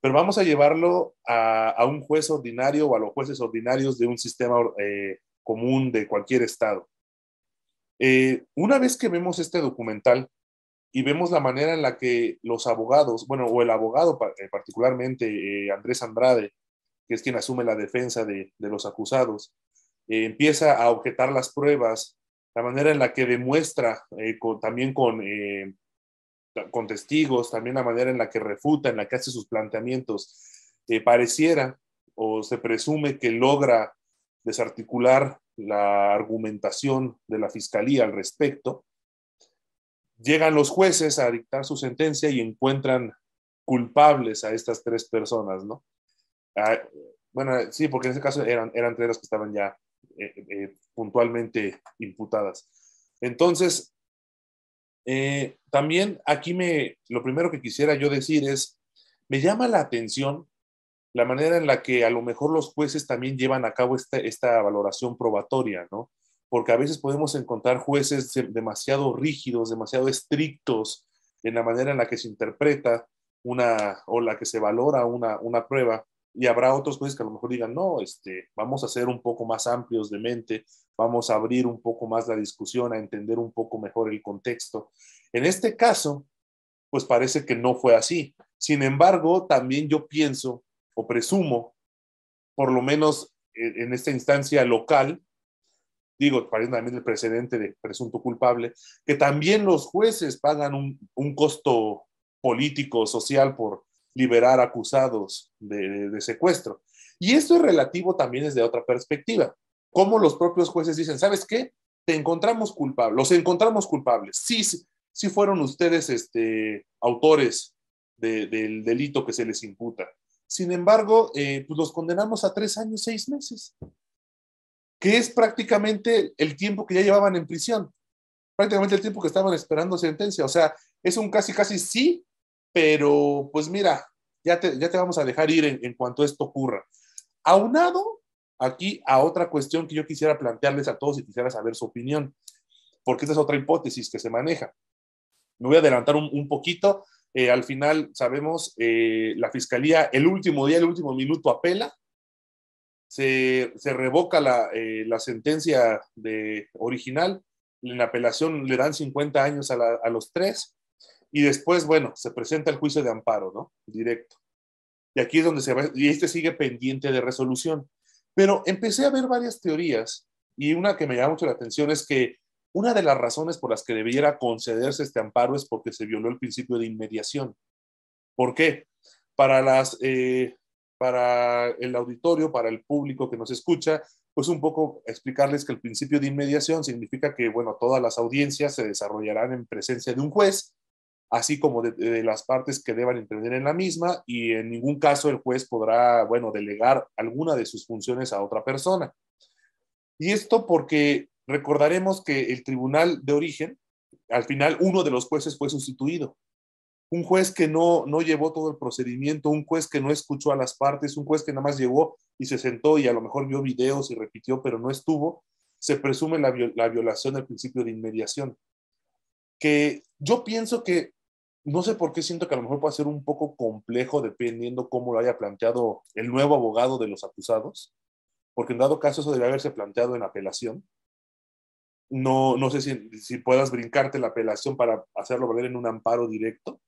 Speaker 2: pero vamos a llevarlo a, un juez ordinario o a los jueces ordinarios de un sistema eh, común de cualquier estado. Eh, una vez que vemos este documental y vemos la manera en la que los abogados, bueno, o el abogado eh, particularmente, Andrés Andrade, que es quien asume la defensa de, los acusados, eh, empieza a objetar las pruebas, la manera en la que demuestra eh, también con, eh, con testigos, también la manera en la que refuta, en la que hace sus planteamientos, pareciera o se presume que logra desarticular la argumentación de la fiscalía al respecto. Llegan los jueces a dictar su sentencia y encuentran culpables a estas tres personas, ¿no? Ah, bueno, sí, porque en ese caso eran, eran tres las que estaban ya eh, eh, puntualmente imputadas. Entonces, eh, también aquí me, lo primero que quisiera yo decir es, me llama la atención la manera en la que a lo mejor los jueces también llevan a cabo esta, esta valoración probatoria, ¿no? Porque a veces podemos encontrar jueces demasiado rígidos, demasiado estrictos en la manera en la que se interpreta una o la que se valora una, una prueba y habrá otros jueces que a lo mejor digan, no, este, vamos a ser un poco más amplios de mente, vamos a abrir un poco más la discusión, a entender un poco mejor el contexto. En este caso, pues parece que no fue así. Sin embargo, también yo pienso o presumo, por lo menos en esta instancia local, digo, parece también el precedente de presunto culpable, que también los jueces pagan un, un costo político, social por, liberar acusados de, secuestro. Y esto es relativo también desde otra perspectiva. Como los propios jueces dicen, ¿sabes qué? Te encontramos culpables, los encontramos culpables. Sí, sí, fueron ustedes este, autores del delito que se les imputa. Sin embargo, eh, pues los condenamos a tres años, seis meses, que es prácticamente el tiempo que ya llevaban en prisión, prácticamente el tiempo que estaban esperando sentencia. O sea, es un casi, casi sí, pero pues mira, ya te, ya te vamos a dejar ir en, cuanto esto ocurra. Aunado aquí a otra cuestión que yo quisiera plantearles a todos y quisiera saber su opinión, porque esta es otra hipótesis que se maneja. Me voy a adelantar un, poquito. Eh, al final, sabemos, eh, la fiscalía el último día, el último minuto apela, se, revoca la, eh, la, sentencia de original, en la apelación le dan 50 años a, a, los tres, y después, bueno, se presenta el juicio de amparo, ¿no? Directo. Y aquí es donde se va, y este sigue pendiente de resolución. Pero empecé a ver varias teorías, y una que me llama mucho la atención es que una de las razones por las que debiera concederse este amparo es porque se violó el principio de inmediación. ¿Por qué? Para, las, eh, para el auditorio, para el público que nos escucha, pues un poco explicarles que el principio de inmediación significa que, bueno, todas las audiencias se desarrollarán en presencia de un juez, así como de, las partes que deban intervenir en la misma, y en ningún caso el juez podrá, bueno, delegar alguna de sus funciones a otra persona. Y esto porque Recordaremos que el tribunal de origen, al final uno de los jueces fue sustituido. Un juez que no, no llevó todo el procedimiento, un juez que no escuchó a las partes, un juez que nada más llegó y se sentó y a lo mejor vio videos y repitió, pero no estuvo, se presume la, la violación del principio de inmediación. Que yo pienso que, no sé por qué siento que a lo mejor puede ser un poco complejo dependiendo cómo lo haya planteado el nuevo abogado de los acusados, porque en dado caso eso debe haberse planteado en apelación no, no sé si, si puedas brincarte la apelación para hacerlo valer en un amparo directo.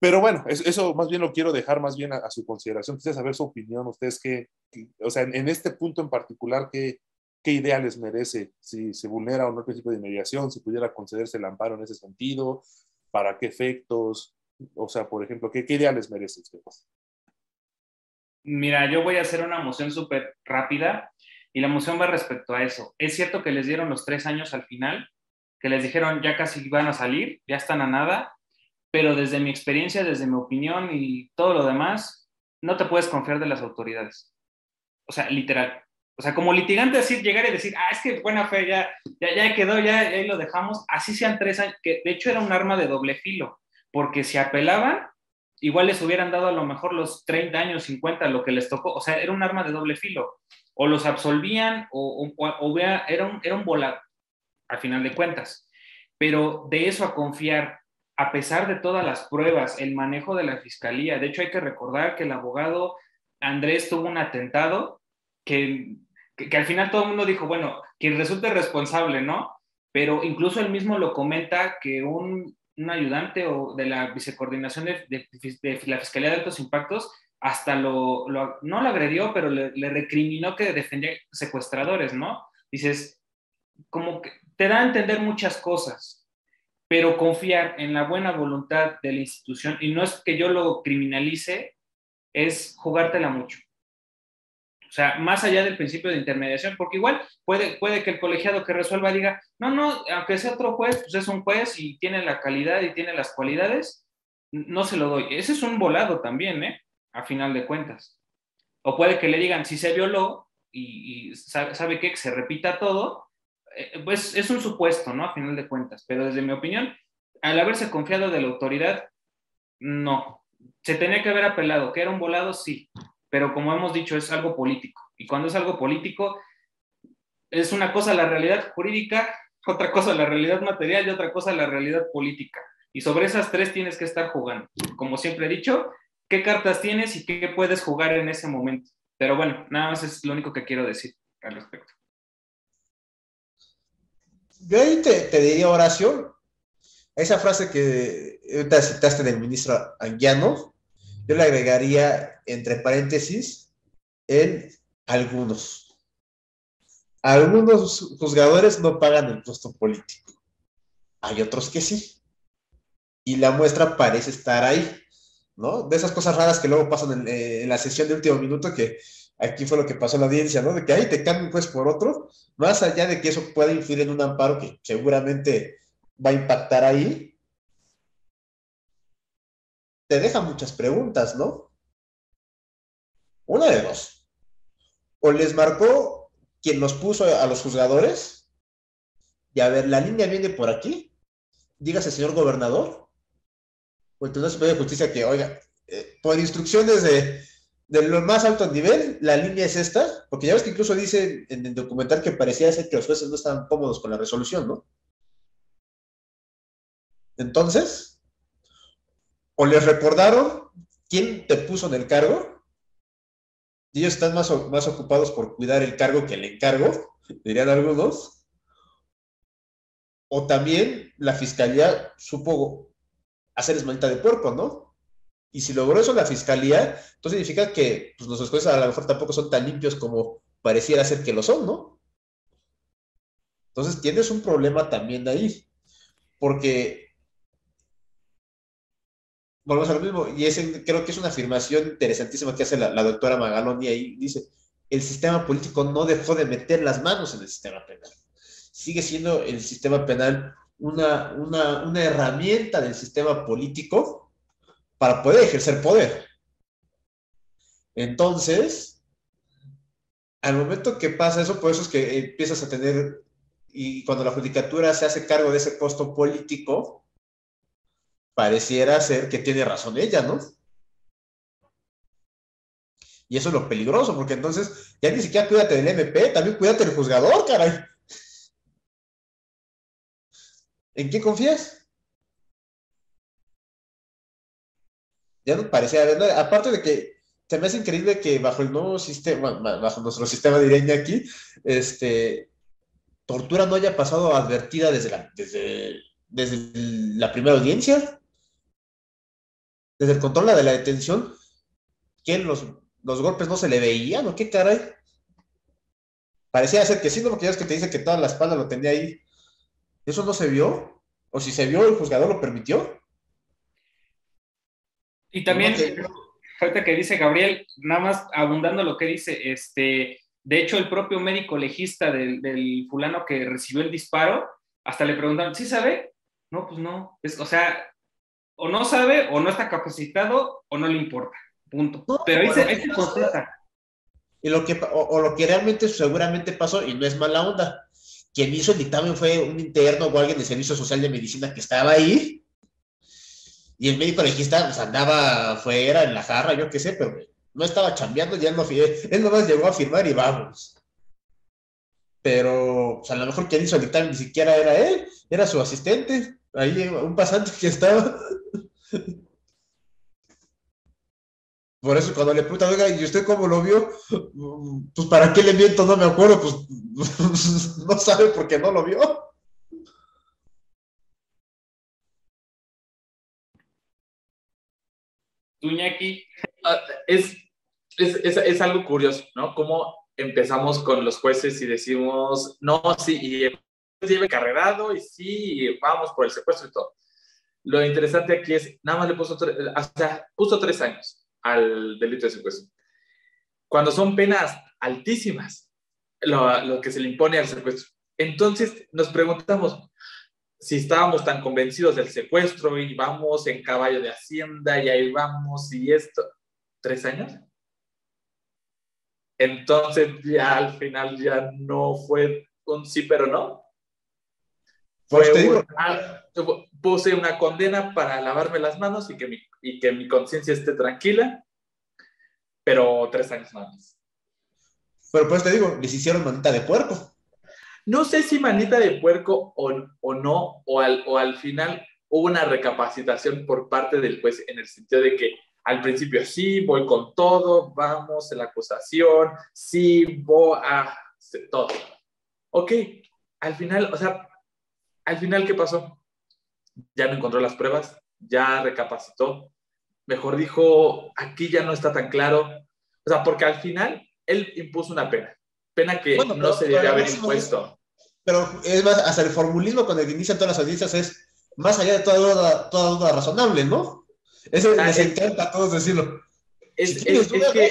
Speaker 2: Pero bueno, eso, más bien lo quiero dejar más bien a, su consideración. Quisiera saber su opinión, ustedes qué, o sea, en, este punto en particular, ¿qué, qué idea les merece? Si se vulnera o no el principio de inmediación, si pudiera concederse el amparo en ese sentido, para qué efectos, o sea, por ejemplo, ¿qué, qué idea les merece ustedes?
Speaker 1: Mira, yo voy a hacer una moción súper rápida y la moción va respecto a eso. Es cierto que les dieron los tres años al final, que les dijeron ya casi van a salir, ya están a nada, pero desde mi experiencia, desde mi opinión y todo lo demás, no te puedes confiar de las autoridades. O sea, literal. O sea, como litigante, decir, llegar y decir, ah, es que buena fe, ya, ya, ya quedó, ya ahí lo dejamos, así sean tres años, que de hecho era un arma de doble filo, porque si apelaban, igual les hubieran dado a lo mejor los 30 años, 50, lo que les tocó, o sea, era un arma de doble filo o los absolvían o, era, un, era un volado, al final de cuentas. Pero de eso a confiar, a pesar de todas las pruebas, el manejo de la fiscalía, de hecho hay que recordar que el abogado Andrés tuvo un atentado que, que, al final todo el mundo dijo, bueno, quien resulte responsable, ¿no? Pero incluso él mismo lo comenta que un, ayudante o de la vicecoordinación de, la Fiscalía de Altos Impactos hasta lo, no lo agredió, pero le, recriminó que defendía secuestradores, ¿no? Dices, como que te da a entender muchas cosas, pero confiar en la buena voluntad de la institución, y no es que yo lo criminalice, es jugártela mucho. O sea, más allá del principio de intermediación, porque igual puede, puede que el colegiado que resuelva diga, no, no, aunque sea otro juez, pues es un juez y tiene la calidad y tiene las cualidades, no se lo doy. Ese es un volado también, ¿eh? a final de cuentas. O puede que le digan, si se violó y, sabe, que se repita todo, pues es un supuesto, ¿no? A final de cuentas. Pero desde mi opinión, al haberse confiado de la autoridad, no. Se tenía que haber apelado, que era un volado, sí. Pero como hemos dicho, es algo político. Y cuando es algo político, es una cosa la realidad jurídica, otra cosa la realidad material y otra cosa la realidad política. Y sobre esas tres tienes que estar jugando. Como siempre he dicho, qué cartas tienes y qué puedes jugar en ese momento. Pero bueno, nada más es lo único que quiero decir al respecto.
Speaker 3: Yo ahí te, diría, Horacio, esa frase que ahorita citaste del ministro Anguiano, yo le agregaría entre paréntesis en algunos. Algunos juzgadores no pagan el costo político. Hay otros que sí. Y la muestra parece estar ahí. ¿no? De esas cosas raras que luego pasan eh, en, la sesión de último minuto, que aquí fue lo que pasó en la audiencia, ¿no? De que ahí te cambian pues por otro, más allá de que eso pueda influir en un amparo que seguramente va a impactar ahí, te deja muchas preguntas, ¿no? Una de dos. O les marcó quien los puso a los juzgadores, y a ver, la línea viene por aquí, dígase señor gobernador, o Tribunal Superior de Justicia que, oiga, eh, por instrucciones de, de lo más alto nivel, la línea es esta, porque ya ves que incluso dice en el documental que parecía ser que los jueces no estaban cómodos con la resolución, ¿no? Entonces, o les recordaron quién te puso en el cargo, y ellos están más, más ocupados por cuidar el cargo que el encargo, dirían algunos, o también la fiscalía supo hacer esmalta de puerco, ¿no? Y si logró eso la fiscalía, entonces significa que pues, nuestros jueces a lo mejor tampoco son tan limpios como pareciera ser que lo son, ¿no? Entonces tienes un problema también ahí, porque volvemos a lo mismo, y creo que es una afirmación interesantísima que hace la, doctora Magaloni ahí, dice, el sistema político no dejó de meter las manos en el sistema penal. Sigue siendo el sistema penal una, una, una herramienta del sistema político para poder ejercer poder. Entonces, al momento que pasa eso, por eso es que empiezas a tener, y cuando la judicatura se hace cargo de ese costo político, pareciera ser que tiene razón ella, ¿no? Y eso es lo peligroso, porque entonces ya ni siquiera cuídate del MP, también cuídate del juzgador, caray. ¿En qué confías? Ya no parecía, aparte de que se me hace increíble que bajo el nuevo sistema, bajo nuestro sistema de aquí, este, tortura no haya pasado advertida desde la, desde, desde la primera audiencia, desde el control de la detención, que los, los golpes no se le veían, ¿o qué caray? Parecía ser que sí, no, porque ya es que te dice que toda la espalda lo tenía ahí. ¿Eso no se vio? ¿O si se vio, el juzgador lo permitió?
Speaker 1: Y también, ahorita que dice Gabriel, nada más abundando lo que dice, este, de hecho, el propio médico legista del, fulano que recibió el disparo, hasta le preguntaron, ¿sí sabe? No, pues no. Es, o sea, o no sabe, o no está capacitado, o no le importa. Punto. Pero ahí, se, constata.
Speaker 3: Y lo que, o, lo que realmente seguramente pasó, y no es mala onda, quien hizo el dictamen fue un interno o alguien de Servicio Social de Medicina que estaba ahí, y el médico legista pues, andaba fuera, en la jarra, yo qué sé, pero no estaba chambeando, ya no él nomás llegó a firmar y vamos. Pero pues, a lo mejor quien hizo el dictamen ni siquiera era él, era su asistente, ahí un pasante que estaba. Por eso cuando le preguntan, oiga, ¿y usted cómo lo vio? Pues para qué le miento, no me acuerdo, pues no sabe por qué no lo vio.
Speaker 1: Tuñaki.
Speaker 4: Ah, es, es, es, algo curioso, ¿no? Cómo empezamos con los jueces y decimos, no, sí, y el lleve carrerado y sí, vamos por el secuestro y todo. Lo interesante aquí es, nada más le puso, hasta puso tres años al delito de secuestro. Cuando son penas altísimas, lo, lo que se le impone al secuestro. Entonces nos preguntamos, si estábamos tan convencidos del secuestro y vamos en caballo de hacienda y ahí vamos y esto, ¿tres años? Entonces ya al final ya no fue un sí pero no. Fue puse una condena para lavarme las manos y que mi, y que mi conciencia esté tranquila, pero tres años más.
Speaker 3: Pero pues te digo, les hicieron manita de puerco.
Speaker 4: No sé si manita de puerco o, o no, o al, o al final hubo una recapacitación por parte del juez en el sentido de que al principio sí, voy con todo, vamos en la acusación, sí, voy a todo. Ok, al final, o sea, al final, ¿qué pasó? Ya no encontró las pruebas, ya recapacitó, mejor dijo, aquí ya no está tan claro. O sea, porque al final él impuso una pena. Pena que no se debe haber impuesto.
Speaker 3: Pero es más, hasta el formulismo con el que inician todas las audiencias es más allá de toda duda, toda duda razonable, ¿no? Eso ah, les encanta a todos decirlo.
Speaker 4: Es, es, que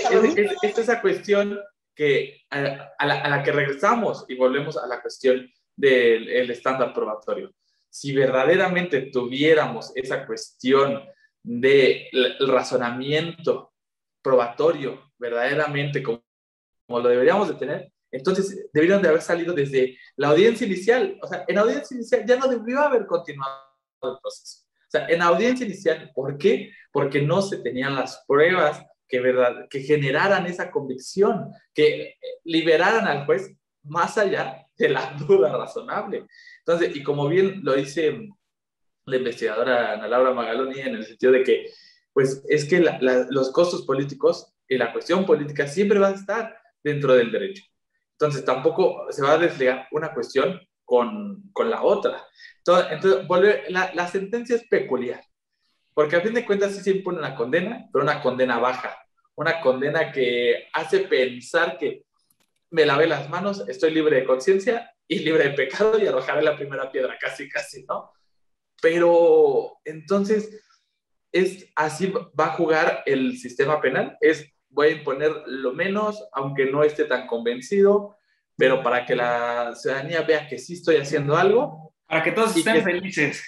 Speaker 4: es, esa cuestión que a, la, que regresamos y volvemos a la cuestión del estándar probatorio. Si verdaderamente tuviéramos esa cuestión del razonamiento probatorio verdaderamente como como lo deberíamos de tener, entonces deberían de haber salido desde la audiencia inicial. O sea, en audiencia inicial ya no debió haber continuado el proceso. O sea, en audiencia inicial, ¿por qué? Porque no se tenían las pruebas que, verdad, que generaran esa convicción, que liberaran al juez más allá de la duda razonable. Entonces, y como bien lo dice la investigadora Ana Laura Magaloni en el sentido de que, pues es que los costos políticos y la cuestión política siempre va a estar dentro del derecho. Entonces, tampoco se va a desligar una cuestión con, con la otra. Entonces, vuelve, la, la, sentencia es peculiar, porque a fin de cuentas sí se impone una condena, pero una condena baja, una condena que hace pensar que me lavé las manos, estoy libre de conciencia y libre de pecado y arrojaré la primera piedra, casi, casi, ¿no? Pero entonces, es así va a jugar el sistema penal, es voy a imponer lo menos, aunque no esté tan convencido, pero para que la ciudadanía vea que sí estoy haciendo algo.
Speaker 1: Para que todos estén felices.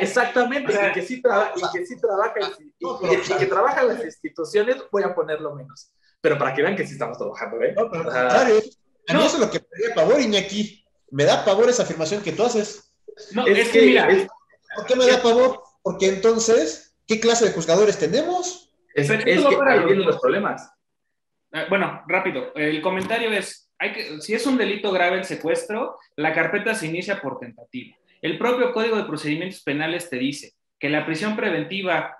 Speaker 4: exactamente, y, que sí trabaja y que sí trabaja y, que trabajan las instituciones, voy a poner lo menos. Pero para que vean que sí estamos trabajando, ¿eh? No,
Speaker 3: claro, no. eso es lo que me da pavor, Iñaki. Me da pavor esa afirmación que tú haces.
Speaker 1: No, es, que, mira.
Speaker 3: ¿Por qué me da pavor? Porque entonces, ¿qué clase de juzgadores tenemos?
Speaker 4: Es, es que ahí vienen los problemas.
Speaker 1: Ah, bueno, rápido. El comentario es, hay que, si es un delito grave el secuestro, la carpeta se inicia por tentativa. El propio Código de Procedimientos Penales te dice que la prisión preventiva,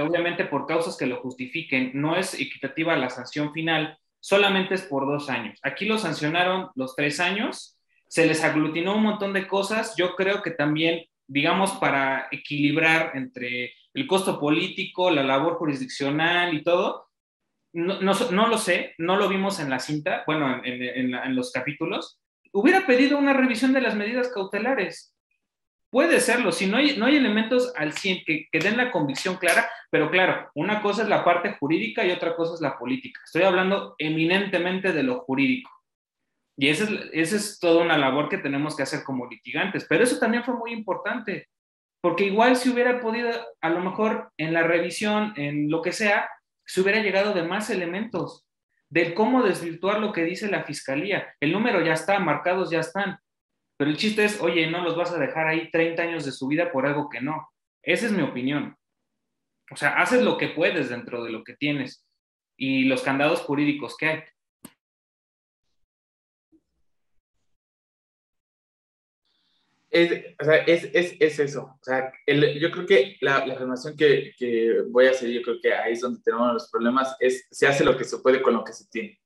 Speaker 1: obviamente por causas que lo justifiquen, no es equitativa a la sanción final, solamente es por dos años. Aquí lo sancionaron los tres años, se les aglutinó un montón de cosas. Yo creo que también, digamos, para equilibrar entre el costo político, la labor jurisdiccional y todo, no, lo sé, no lo vimos en la cinta, bueno, en, los capítulos, hubiera pedido una revisión de las medidas cautelares. Puede serlo, si no hay, elementos al 100 que, que, den la convicción clara, pero claro, una cosa es la parte jurídica y otra cosa es la política. Estoy hablando eminentemente de lo jurídico. Y esa es, esa es toda una labor que tenemos que hacer como litigantes, pero eso también fue muy importante, porque igual si hubiera podido, a lo mejor en la revisión, en lo que sea, se hubiera llegado de más elementos, del cómo desvirtuar lo que dice la fiscalía. El número ya está, marcados ya están. Pero el chiste es, oye, no los vas a dejar ahí 30 años de su vida por algo que no. Esa es mi opinión. O sea, haces lo que puedes dentro de lo que tienes y los candados jurídicos que hay.
Speaker 4: Es, o sea, es, es, es, eso. O sea, el, yo creo que la, la que, que, voy a hacer, yo creo que ahí es donde tenemos los problemas, es se hace lo que se puede con lo que se tiene.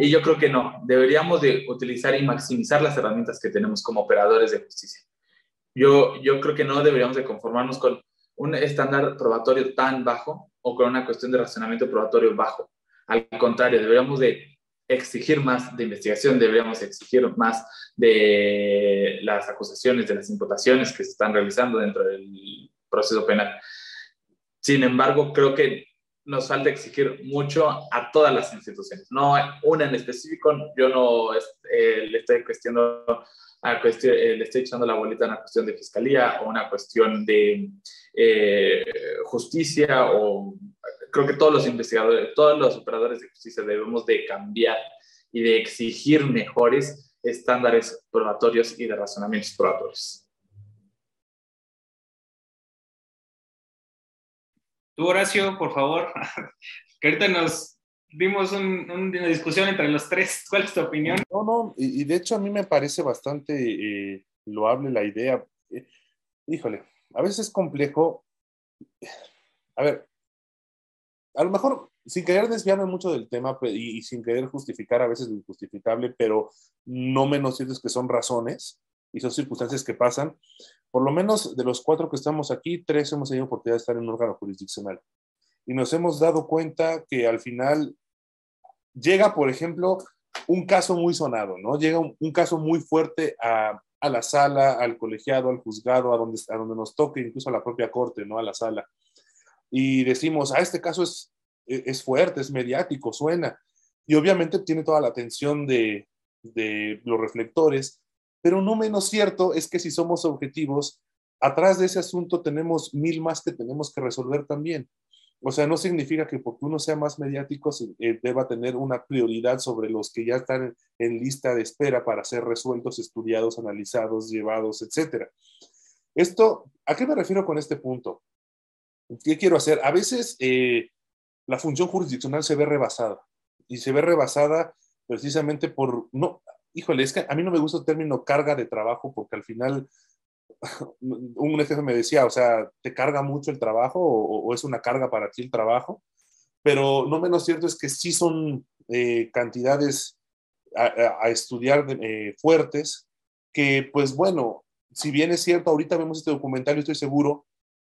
Speaker 4: Y yo creo que no. Deberíamos de utilizar y maximizar las herramientas que tenemos como operadores de justicia. Yo, yo creo que no deberíamos de conformarnos con un estándar probatorio tan bajo o con una cuestión de razonamiento probatorio bajo. Al contrario, deberíamos de exigir más de investigación, deberíamos exigir más de las acusaciones, de las imputaciones que se están realizando dentro del proceso penal. Sin embargo, creo que nos falta exigir mucho a todas las instituciones, no una en específico. Yo no eh, le estoy cuestionando a cuestión, eh, le estoy echando la bolita a una cuestión de fiscalía o una cuestión de eh, justicia o creo que todos los investigadores, todos los operadores de justicia debemos de cambiar y de exigir mejores estándares probatorios y de razonamientos probatorios.
Speaker 1: Tú, Horacio, por favor, que ahorita nos dimos una discusión entre los tres. ¿Cuál es tu opinión?
Speaker 2: No, no, y, de hecho a mí me parece bastante eh, loable la idea. Eh, híjole, a veces es complejo. A ver, a lo mejor sin querer desviarme mucho del tema y, sin querer justificar a veces lo injustificable, pero no menos cierto que son razones y son circunstancias que pasan. Por lo menos de los cuatro que estamos aquí, tres hemos tenido oportunidad de estar en un órgano jurisdiccional. Y nos hemos dado cuenta que al final llega, por ejemplo, un caso muy sonado, ¿no? Llega un, caso muy fuerte a, a, la sala, al colegiado, al juzgado, a donde, a donde nos toque, incluso a la propia corte, ¿no? A la sala y decimos, ah, este caso es, e-, es fuerte, es mediático, suena. Y obviamente tiene toda la atención de, de los reflectores, pero no menos cierto es que si somos objetivos, atrás de ese asunto tenemos mil más que tenemos que resolver también. O sea, no significa que porque uno sea más mediático eh, deba tener una prioridad sobre los que ya están en, lista de espera para ser resueltos, estudiados, analizados, llevados, etc. Esto, ¿a qué me refiero con este punto? ¿Qué quiero hacer? A veces, eh, la función jurisdiccional se ve rebasada. Y se ve rebasada precisamente por, no, híjole, es que a mí no me gusta el término carga de trabajo porque al final, un jefe me decía, o sea, ¿te carga mucho el trabajo o, es una carga para ti el trabajo? Pero no menos cierto es que sí son eh, cantidades a, estudiar eh, fuertes que, pues bueno, si bien es cierto, ahorita vemos este documental y estoy seguro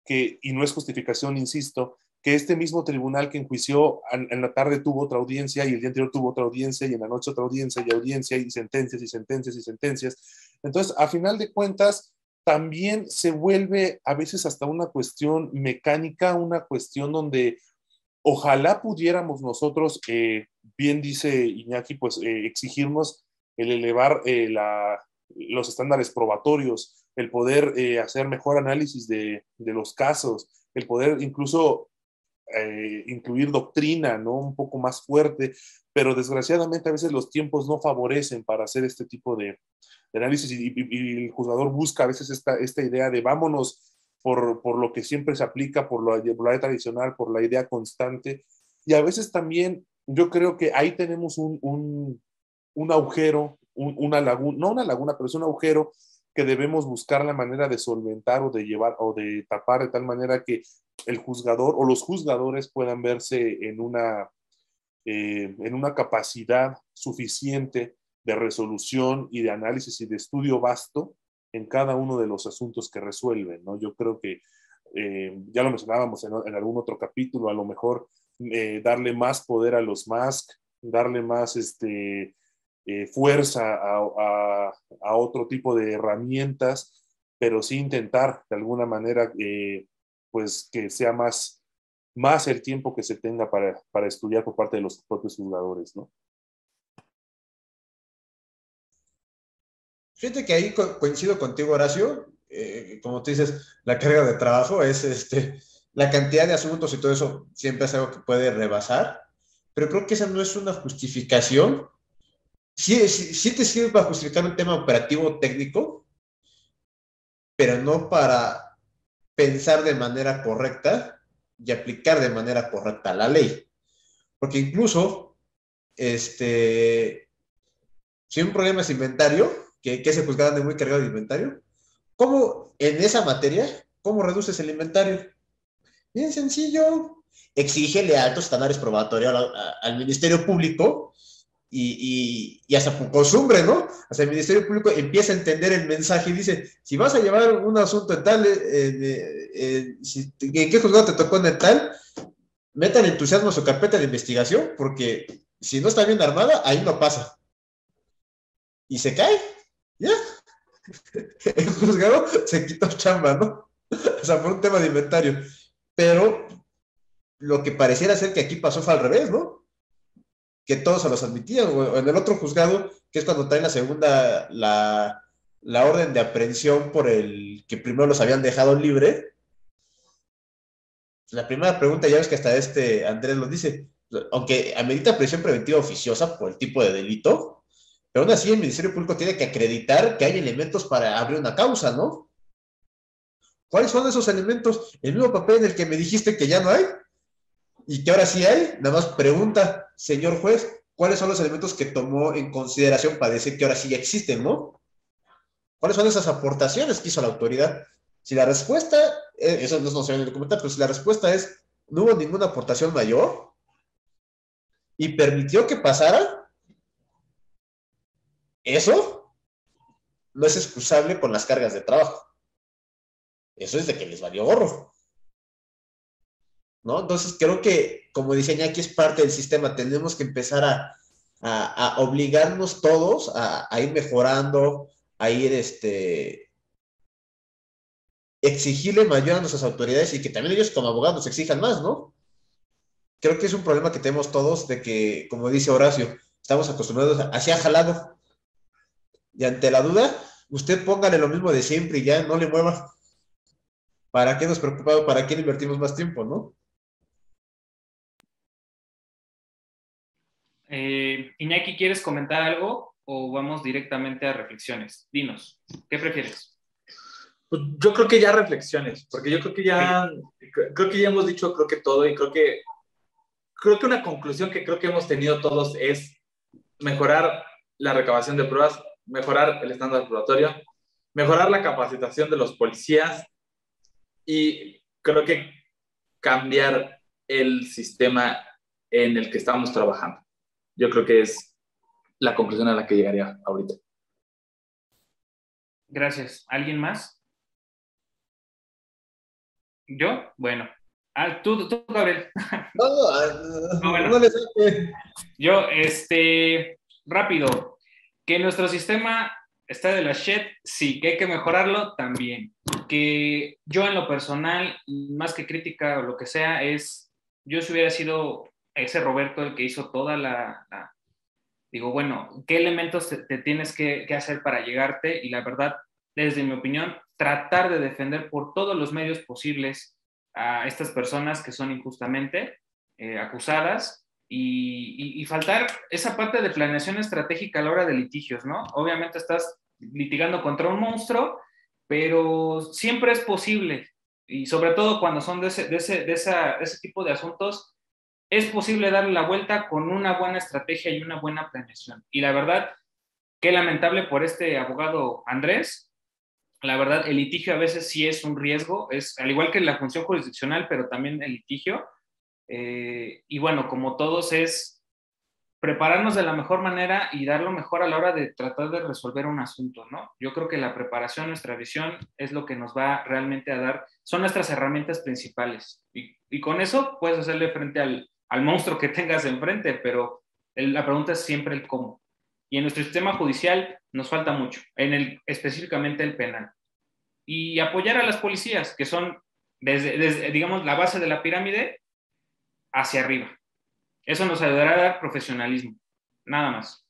Speaker 2: que, y no es justificación, insisto, que este mismo tribunal que enjuició en, la tarde tuvo otra audiencia y el día anterior tuvo otra audiencia y en la noche otra audiencia y audiencia y sentencias y sentencias y sentencias. Entonces, a final de cuentas, también se vuelve a veces hasta una cuestión mecánica, una cuestión donde ojalá pudiéramos nosotros, eh, bien dice Iñaki, pues eh, exigirnos el elevar eh, la, los estándares probatorios, el poder hacer mejor análisis de, de, los casos, el poder incluso eh, incluir doctrina, ¿no? Un poco más fuerte, pero desgraciadamente a veces los tiempos no favorecen para hacer este tipo de, análisis y, el juzgador busca a veces esta, esta idea de vámonos por, por, lo que siempre se aplica, por, lo, por la idea tradicional, por la idea constante. Y a veces también yo creo que ahí tenemos un, un, un agujero, una laguna, no una laguna, pero es un agujero que debemos buscar la manera de solventar o de llevar o de tapar de tal manera que el juzgador o los juzgadores puedan verse en una, eh, en una capacidad suficiente de resolución y de análisis y de estudio vasto en cada uno de los asuntos que resuelven. ¿no? Yo creo que eh, ya lo mencionábamos en, algún otro capítulo, a lo mejor eh, darle más poder a los MASC, darle más este, fuerza a, a, otro tipo de herramientas, pero sí intentar de alguna manera pues que sea más, más el tiempo que se tenga para, para estudiar por parte de los propios jugadores, ¿no?
Speaker 3: Fíjate que ahí coincido contigo, Horacio. Eh, como tú dices, la carga de trabajo es este, la cantidad de asuntos y todo eso siempre es algo que puede rebasar, pero creo que esa no es una justificación. Sí, te sirve para justificar un tema operativo técnico, pero no para pensar de manera correcta y aplicar de manera correcta la ley. Porque incluso, este, si un problema es inventario, que, que se juzgado de muy cargado de inventario, ¿cómo en esa materia, cómo reduces el inventario? Bien sencillo, exígele altos estándares probatorios al Ministerio Público y, hasta por costumbre, ¿no? Hasta el Ministerio Público empieza a entender el mensaje y dice, si vas a llevar un asunto en tal, ¿en qué juzgado te tocó en tal? Meta el entusiasmo a su carpeta de investigación, porque si no está bien armada, ahí no pasa. Y se cae, ya. El juzgado se quitó chamba, ¿no? O sea, por un tema de inventario. Pero lo que pareciera ser que aquí pasó fue al revés, ¿no? Que todos se los admitían, o en el otro juzgado, que es cuando traen la segunda, la, orden de aprehensión por el que primero los habían dejado libre. La primera pregunta, ya ves que hasta este Andrés lo dice, aunque amerita prisión preventiva oficiosa por el tipo de delito, pero aún así el Ministerio Público tiene que acreditar que hay elementos para abrir una causa, ¿no? ¿Cuáles son esos elementos? El mismo papel en el que me dijiste que ya no hay y que ahora sí hay, nada más pregunta, señor juez, ¿cuáles son los elementos que tomó en consideración para decir que ahora sí existen, no? ¿Cuáles son esas aportaciones que hizo la autoridad? Si la respuesta, eh, eso no se ve en el documental, pero si la respuesta es no hubo ninguna aportación mayor y permitió que pasara, eso no es excusable con las cargas de trabajo. Eso es de que les valió gorro. ¿No? Entonces creo que, como dice aquí es parte del sistema, tenemos que empezar a, obligarnos todos a, ir mejorando, a ir, este, exigirle mayor a nuestras autoridades y que también ellos como abogados exijan más, ¿no? Creo que es un problema que tenemos todos de que, como dice Horacio, estamos acostumbrados a hacia jalado. Y ante la duda, usted póngale lo mismo de siempre y ya no le mueva. ¿Para qué nos preocupamos? ¿Para qué invertimos más tiempo, no?
Speaker 1: Eh, Iñaki, ¿quieres comentar algo o vamos directamente a reflexiones? Dinos, ¿qué prefieres?
Speaker 4: Pues yo creo que ya reflexiones, porque yo creo que ya, creo que ya hemos dicho creo que todo y creo que creo que una conclusión que creo que hemos tenido todos es mejorar la recabación de pruebas, mejorar el estándar probatorio, mejorar la capacitación de los policías y creo que cambiar el sistema en el que estamos trabajando. Yo creo que es la conclusión a la que llegaría ahorita.
Speaker 1: Gracias. ¿Alguien más? ¿Yo? Bueno. Ah, tú, tú, Gabriel. No, no, ah, no, no Yo, este, rápido, que nuestro sistema está de la shit, sí, que hay que mejorarlo también. Que yo en lo personal, más que crítica o lo que sea, es, yo si hubiera sido ese Roberto el que hizo toda la, digo, bueno, ¿qué elementos te, tienes que, hacer para llegarte? Y la verdad, desde mi opinión, tratar de defender por todos los medios posibles a estas personas que son injustamente eh, acusadas y, faltar esa parte de planeación estratégica a la hora de litigios, ¿no? Obviamente estás litigando contra un monstruo, pero siempre es posible, y sobre todo cuando son de ese tipo de asuntos, es posible darle la vuelta con una buena estrategia y una buena planeación. Y la verdad, qué lamentable por este abogado Andrés, la verdad, el litigio a veces sí es un riesgo, es al igual que la función jurisdiccional, pero también el litigio. Eh, y bueno, como todos es prepararnos de la mejor manera y dar lo mejor a la hora de tratar de resolver un asunto, ¿no? Yo creo que la preparación, nuestra visión es lo que nos va realmente a dar, son nuestras herramientas principales. Y, y con eso puedes hacerle frente al, al monstruo que tengas enfrente, pero la pregunta es siempre el cómo. Y en nuestro sistema judicial nos falta mucho, en el, específicamente el penal. Y apoyar a las policías, que son desde, digamos, la base de la pirámide hacia arriba. Eso nos ayudará a dar profesionalismo. Nada más.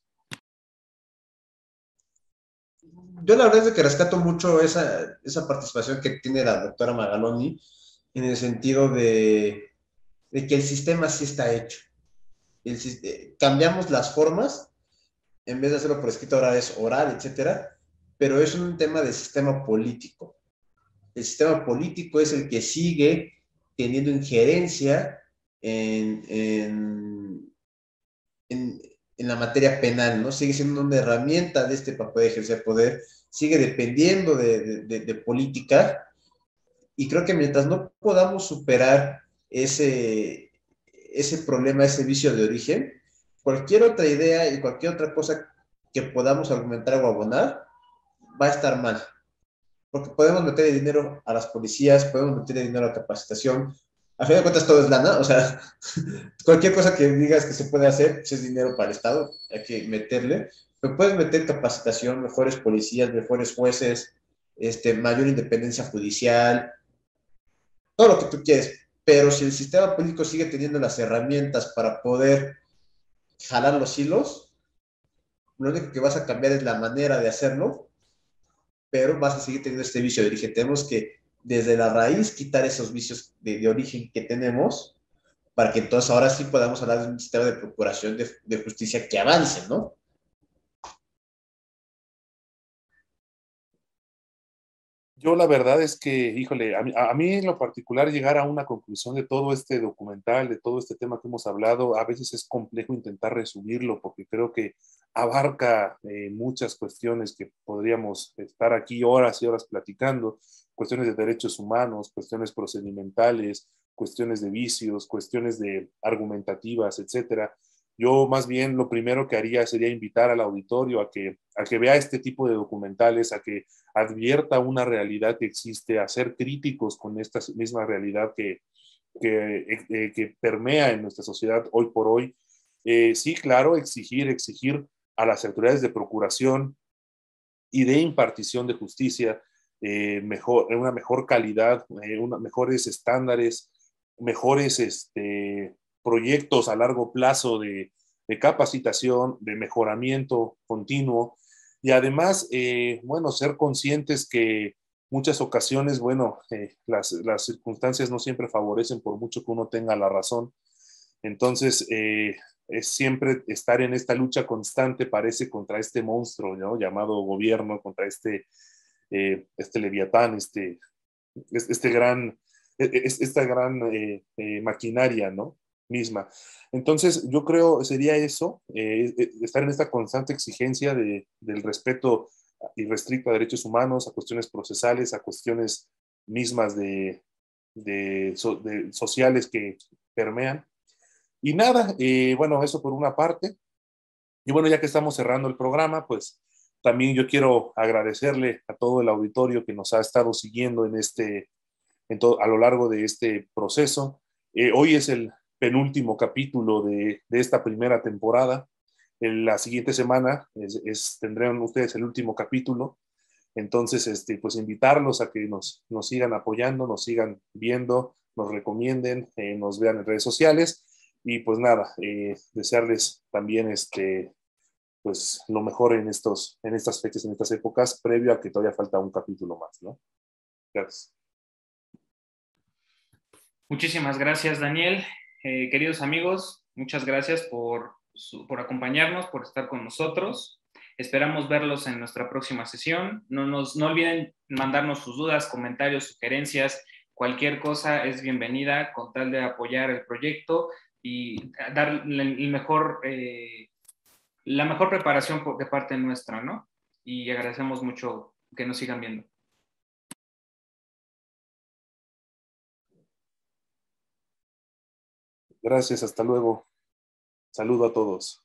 Speaker 3: Yo la verdad es que rescato mucho esa, esa participación que tiene la doctora Magaloni en el sentido de, de que el sistema sí está hecho. El, cambiamos las formas en vez de hacerlo por escrito ahora es oral, etcétera, pero es un tema de sistema político. El sistema político es el que sigue teniendo injerencia en, en, en, la materia penal, ¿no? Sigue siendo una herramienta de este para poder ejercer poder, sigue dependiendo de, de, de política, y creo que mientras no podamos superar ese, ese problema, ese vicio de origen, cualquier otra idea y cualquier otra cosa que podamos argumentar o abonar va a estar mal. Porque podemos meter dinero a las policías, podemos meter dinero a capacitación. A fin de cuentas, todo es lana. O sea, cualquier cosa que digas que se puede hacer, pues es dinero para el Estado, hay que meterle. Pero puedes meter capacitación, mejores policías, mejores jueces, este, mayor independencia judicial, todo lo que tú quieres. Pero si el sistema político sigue teniendo las herramientas para poder jalar los hilos. Lo único que vas a cambiar es la manera de hacerlo, pero vas a seguir teniendo este vicio de origen. Tenemos que, desde la raíz, quitar esos vicios de, origen que tenemos para que entonces ahora sí podamos hablar de un sistema de procuración de, de justicia que avance, ¿no?
Speaker 2: Yo la verdad es que, híjole, a mí, en lo particular llegar a una conclusión de todo este documental, de todo este tema que hemos hablado, a veces es complejo intentar resumirlo porque creo que abarca eh, muchas cuestiones que podríamos estar aquí horas y horas platicando, cuestiones de derechos humanos, cuestiones procedimentales, cuestiones de vicios, cuestiones de argumentativas, etcétera. Yo más bien lo primero que haría sería invitar al auditorio a que, a que vea este tipo de documentales, a que advierta una realidad que existe, a ser críticos con esta misma realidad que, que, eh, que permea en nuestra sociedad hoy por hoy. Eh, sí, claro, exigir, exigir a las autoridades de procuración y de impartición de justicia eh, mejor, una mejor calidad, mejores estándares, mejores este, proyectos a largo plazo de, capacitación, de mejoramiento continuo y además, eh, bueno, ser conscientes que muchas ocasiones, bueno, eh, las, circunstancias no siempre favorecen por mucho que uno tenga la razón. Entonces, eh, es siempre estar en esta lucha constante, parece, contra este monstruo ¿no? llamado gobierno, contra este, este leviatán, este, este gran, e, e, esta gran maquinaria, ¿no? Misma. Entonces, yo creo sería eso, eh, eh, estar en esta constante exigencia de, del respeto irrestricto a derechos humanos, a cuestiones procesales, a cuestiones mismas de, de, sociales que permean. Y nada, eh, bueno, eso por una parte. Y bueno, ya que estamos cerrando el programa, pues también yo quiero agradecerle a todo el auditorio que nos ha estado siguiendo en este, en a lo largo de este proceso. hoy es el penúltimo capítulo de, de esta primera temporada. En la siguiente semana es, tendrán ustedes el último capítulo. Entonces, este, pues invitarlos a que nos, nos sigan apoyando, nos sigan viendo, nos recomienden, eh, nos vean en redes sociales. Y pues nada, eh, desearles también este, pues lo mejor en, estos, en estas fechas, en estas épocas, previo a que todavía falta un capítulo más, ¿no? Gracias.
Speaker 1: Muchísimas gracias, Daniel. Eh, queridos amigos, muchas gracias por, por acompañarnos, por estar con nosotros. Esperamos verlos en nuestra próxima sesión. No, nos, no olviden mandarnos sus dudas, comentarios, sugerencias. Cualquier cosa es bienvenida con tal de apoyar el proyecto y dar el mejor, eh, la mejor preparación de parte nuestra, ¿no? Y agradecemos mucho que nos sigan viendo.
Speaker 2: Gracias, hasta luego. Saludo a todos.